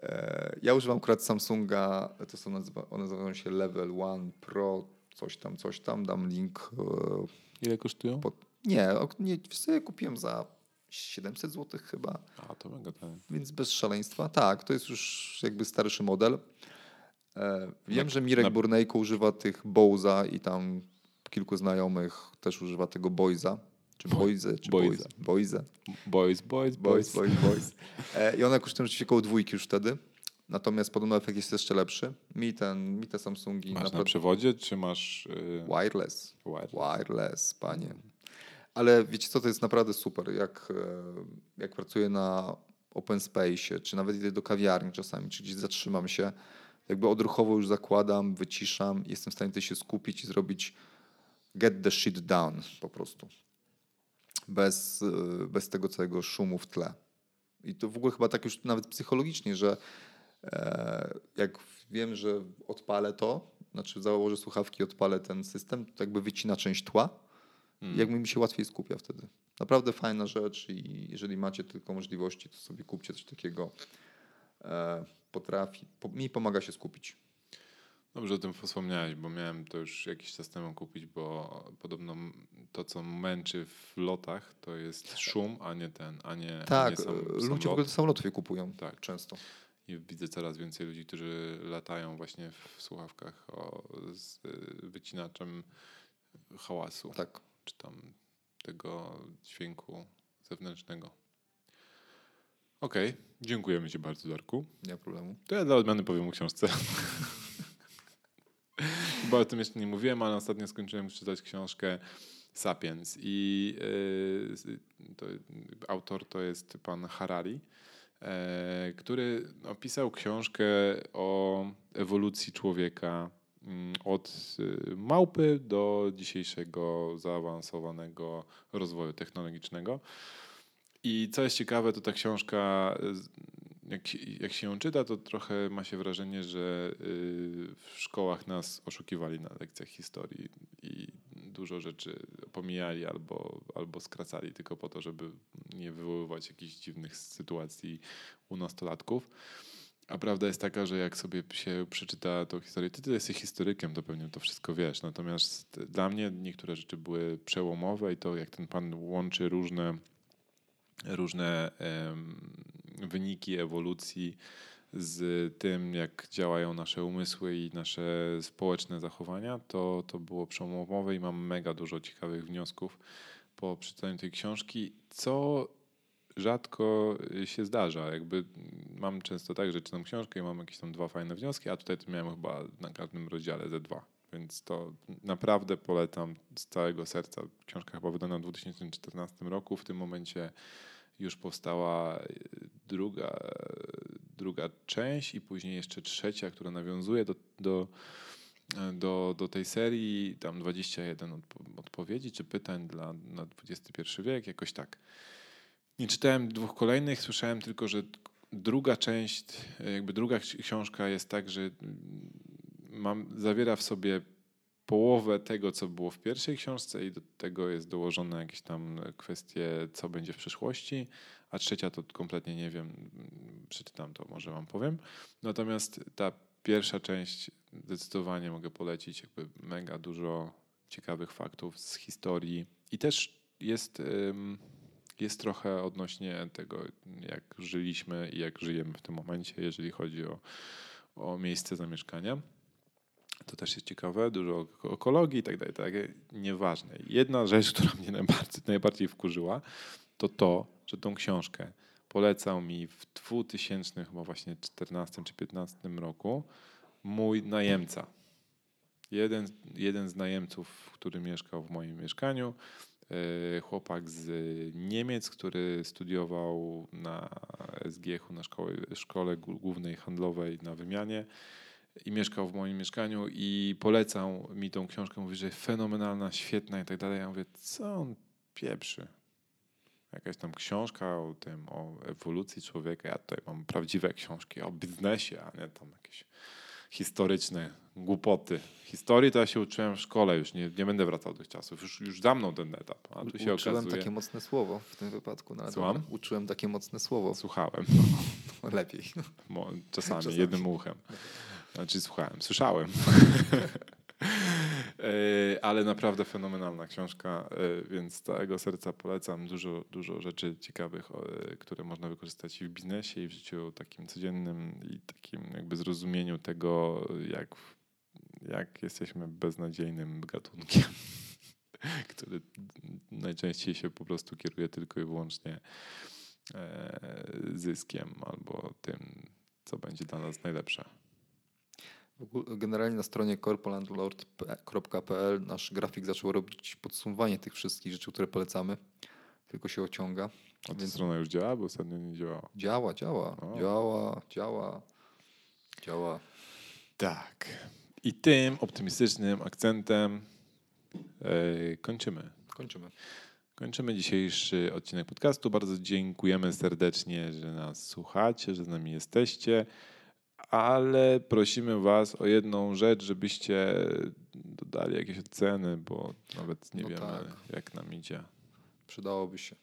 E, ja używam akurat Samsunga, to są nazywa, one nazywają się Level One Pro, coś tam, coś tam, dam link. E, Ile kosztują? Pod... Nie, nie, sobie kupiłem za 700 zł chyba. A, to mega tak. Więc bez szaleństwa. Tak, to jest już jakby starszy model. E, wiem, na, że Mirek na... Burnejko używa tych Bowza i tam kilku znajomych też używa tego Boyza. Czy Boyze, czy Boyze. Boyze. Boys, boys, boys. Boys, boys, e, I one kosztują rzeczywiście około dwójki już wtedy. Natomiast podobno efekt jest jeszcze lepszy. Mi, ten, mi te Samsungi... Masz na przewodzie, czy masz... Yy... Wireless. Wireless. Wireless, panie. Ale wiecie co, to jest naprawdę super. Jak, e, jak pracuję na open space, czy nawet idę do kawiarni czasami, czy gdzieś zatrzymam się, jakby odruchowo już zakładam, wyciszam, jestem w stanie się skupić i zrobić get the shit down po prostu. Bez, y, bez tego całego szumu w tle. I to w ogóle chyba tak już nawet psychologicznie, że e, jak wiem, że odpalę to, znaczy założę słuchawki, odpalę ten system, to jakby wycina część tła i jakby mi się łatwiej skupia wtedy. Naprawdę fajna rzecz i jeżeli macie tylko możliwości, to sobie kupcie coś takiego. E, potrafi, po, mi pomaga się skupić. Dobrze o tym wspomniałeś, bo miałem to już jakiś czas temu kupić, bo podobno to, co męczy w lotach, to jest szum, a nie ten, a nie Tak, a nie sam, ludzie sam w ogóle samolotów je kupują tak. często. I widzę coraz więcej ludzi, którzy latają właśnie w słuchawkach o, z wycinaczem hałasu. Tak. Czy tam tego dźwięku zewnętrznego. Okej, okay. dziękujemy Ci bardzo, Darku. Nie ma problemu. To ja dla odmiany powiem o książce. Bo o tym jeszcze nie mówiłem, ale ostatnio skończyłem czytać książkę Sapiens i yy, to, autor to jest pan Harari, yy, który opisał książkę o ewolucji człowieka od y, małpy do dzisiejszego zaawansowanego rozwoju technologicznego. I co jest ciekawe, to ta książka, jak, jak się ją czyta, to trochę ma się wrażenie, że y, w szkołach nas oszukiwali na lekcjach historii i dużo rzeczy pomijali albo, albo skracali tylko po to, żeby nie wywoływać jakichś dziwnych sytuacji u nastolatków. A prawda jest taka, że jak sobie się przeczyta tą historię, ty, ty jesteś historykiem, to pewnie to wszystko wiesz. Natomiast dla mnie niektóre rzeczy były przełomowe i to, jak ten pan łączy różne różne wyniki ewolucji z tym, jak działają nasze umysły i nasze społeczne zachowania, to, to było przełomowe i mam mega dużo ciekawych wniosków po przeczytaniu tej książki, co rzadko się zdarza. Jakby mam często tak, że czytam książkę i mam jakieś tam dwa fajne wnioski, a tutaj to miałem chyba na każdym rozdziale ze dwa. Więc to naprawdę polecam z całego serca. Książka chyba wydana w 2014 roku. W tym momencie już powstała e, druga, druga część i później jeszcze trzecia, która nawiązuje do, do, do, do tej serii. Tam 21 odpowiedzi czy pytań dla, na XXI wiek, jakoś tak. Nie czytałem dwóch kolejnych, słyszałem tylko, że druga część, jakby druga książka jest tak, że mam, zawiera w sobie połowę tego, co było w pierwszej książce i do tego jest dołożone jakieś tam kwestie, co będzie w przyszłości, a trzecia to kompletnie nie wiem, przeczytam to, może wam powiem. Natomiast ta pierwsza część zdecydowanie mogę polecić, jakby mega dużo ciekawych faktów z historii i też jest, jest trochę odnośnie tego, jak żyliśmy i jak żyjemy w tym momencie, jeżeli chodzi o, o miejsce zamieszkania. To też jest ciekawe, dużo ekologii i tak dalej, tak, nieważne. Jedna rzecz, która mnie najbardziej, najbardziej wkurzyła, to to, że tą książkę polecał mi w 2000 chyba właśnie 14 czy 15 roku mój najemca. Jeden, jeden z najemców, który mieszkał w moim mieszkaniu, chłopak z Niemiec, który studiował na SGH, na szkole, szkole głównej handlowej na wymianie i mieszkał w moim mieszkaniu i polecał mi tą książkę. Mówi, że fenomenalna, świetna i tak dalej. Ja mówię, co on pieprzy? Jakaś tam książka o tym, o ewolucji człowieka. Ja tutaj mam prawdziwe książki o biznesie, a nie tam jakieś historyczne głupoty. Historii to ja się uczyłem w szkole, już nie, nie będę wracał do tych czasów. Już, już za mną ten etap. A tu się Uczyłem okazuje... takie mocne słowo w tym wypadku. No, Słucham? Uczyłem takie mocne słowo. Słuchałem. No, lepiej. Czasami, Czasami, jednym uchem. Znaczy słuchałem, słyszałem. E, ale naprawdę fenomenalna książka, e, więc z całego serca polecam. Dużo, dużo rzeczy ciekawych, e, które można wykorzystać i w biznesie, i w życiu takim codziennym, i takim jakby zrozumieniu tego, jak, jak jesteśmy beznadziejnym gatunkiem, który najczęściej się po prostu kieruje tylko i wyłącznie zyskiem albo tym, co będzie dla nas najlepsze. Generalnie na stronie corpolandlord.pl nasz grafik zaczął robić podsumowanie tych wszystkich rzeczy, które polecamy. Tylko się ociąga. A ta strona już działa, bo ostatnio nie działała. Działa, działa. O. Działa, działa, działa. Tak. I tym optymistycznym akcentem e, kończymy. Kończymy. Kończymy dzisiejszy odcinek podcastu. Bardzo dziękujemy serdecznie, że nas słuchacie, że z nami jesteście, ale prosimy Was o jedną rzecz, żebyście dodali jakieś oceny, bo nawet nie No wiemy, tak. jak nam idzie. Przydałoby się.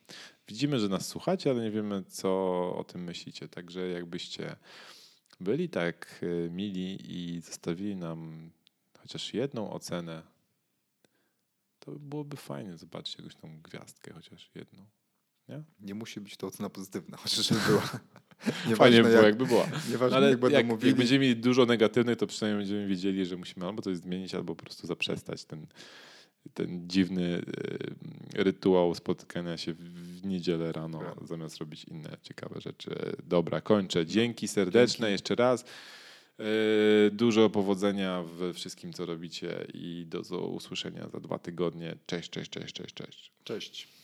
Widzimy, że nas słuchacie, ale nie wiemy, co o tym myślicie. Także jakbyście byli tak e, mili i zostawili nam chociaż jedną ocenę, to byłoby fajnie zobaczyć jakąś tą gwiazdkę, chociaż jedną. Nie musi być to ocena pozytywna, chociaż była. Fajnie by było, jak, jakby była. nieważne Ale jak będą jak, mówili. jak będziemy mieli dużo negatywnych, to przynajmniej będziemy wiedzieli, że musimy albo coś zmienić, albo po prostu zaprzestać ten, ten dziwny e, rytuał spotkania się w niedzielę rano, Tak. zamiast robić inne ciekawe rzeczy. Dobra, kończę. Dzięki serdeczne Dzięki. jeszcze raz. E, Dużo powodzenia we wszystkim, co robicie i do, do usłyszenia za dwa tygodnie. Cześć, cześć, cześć, cześć, cześć. Cześć.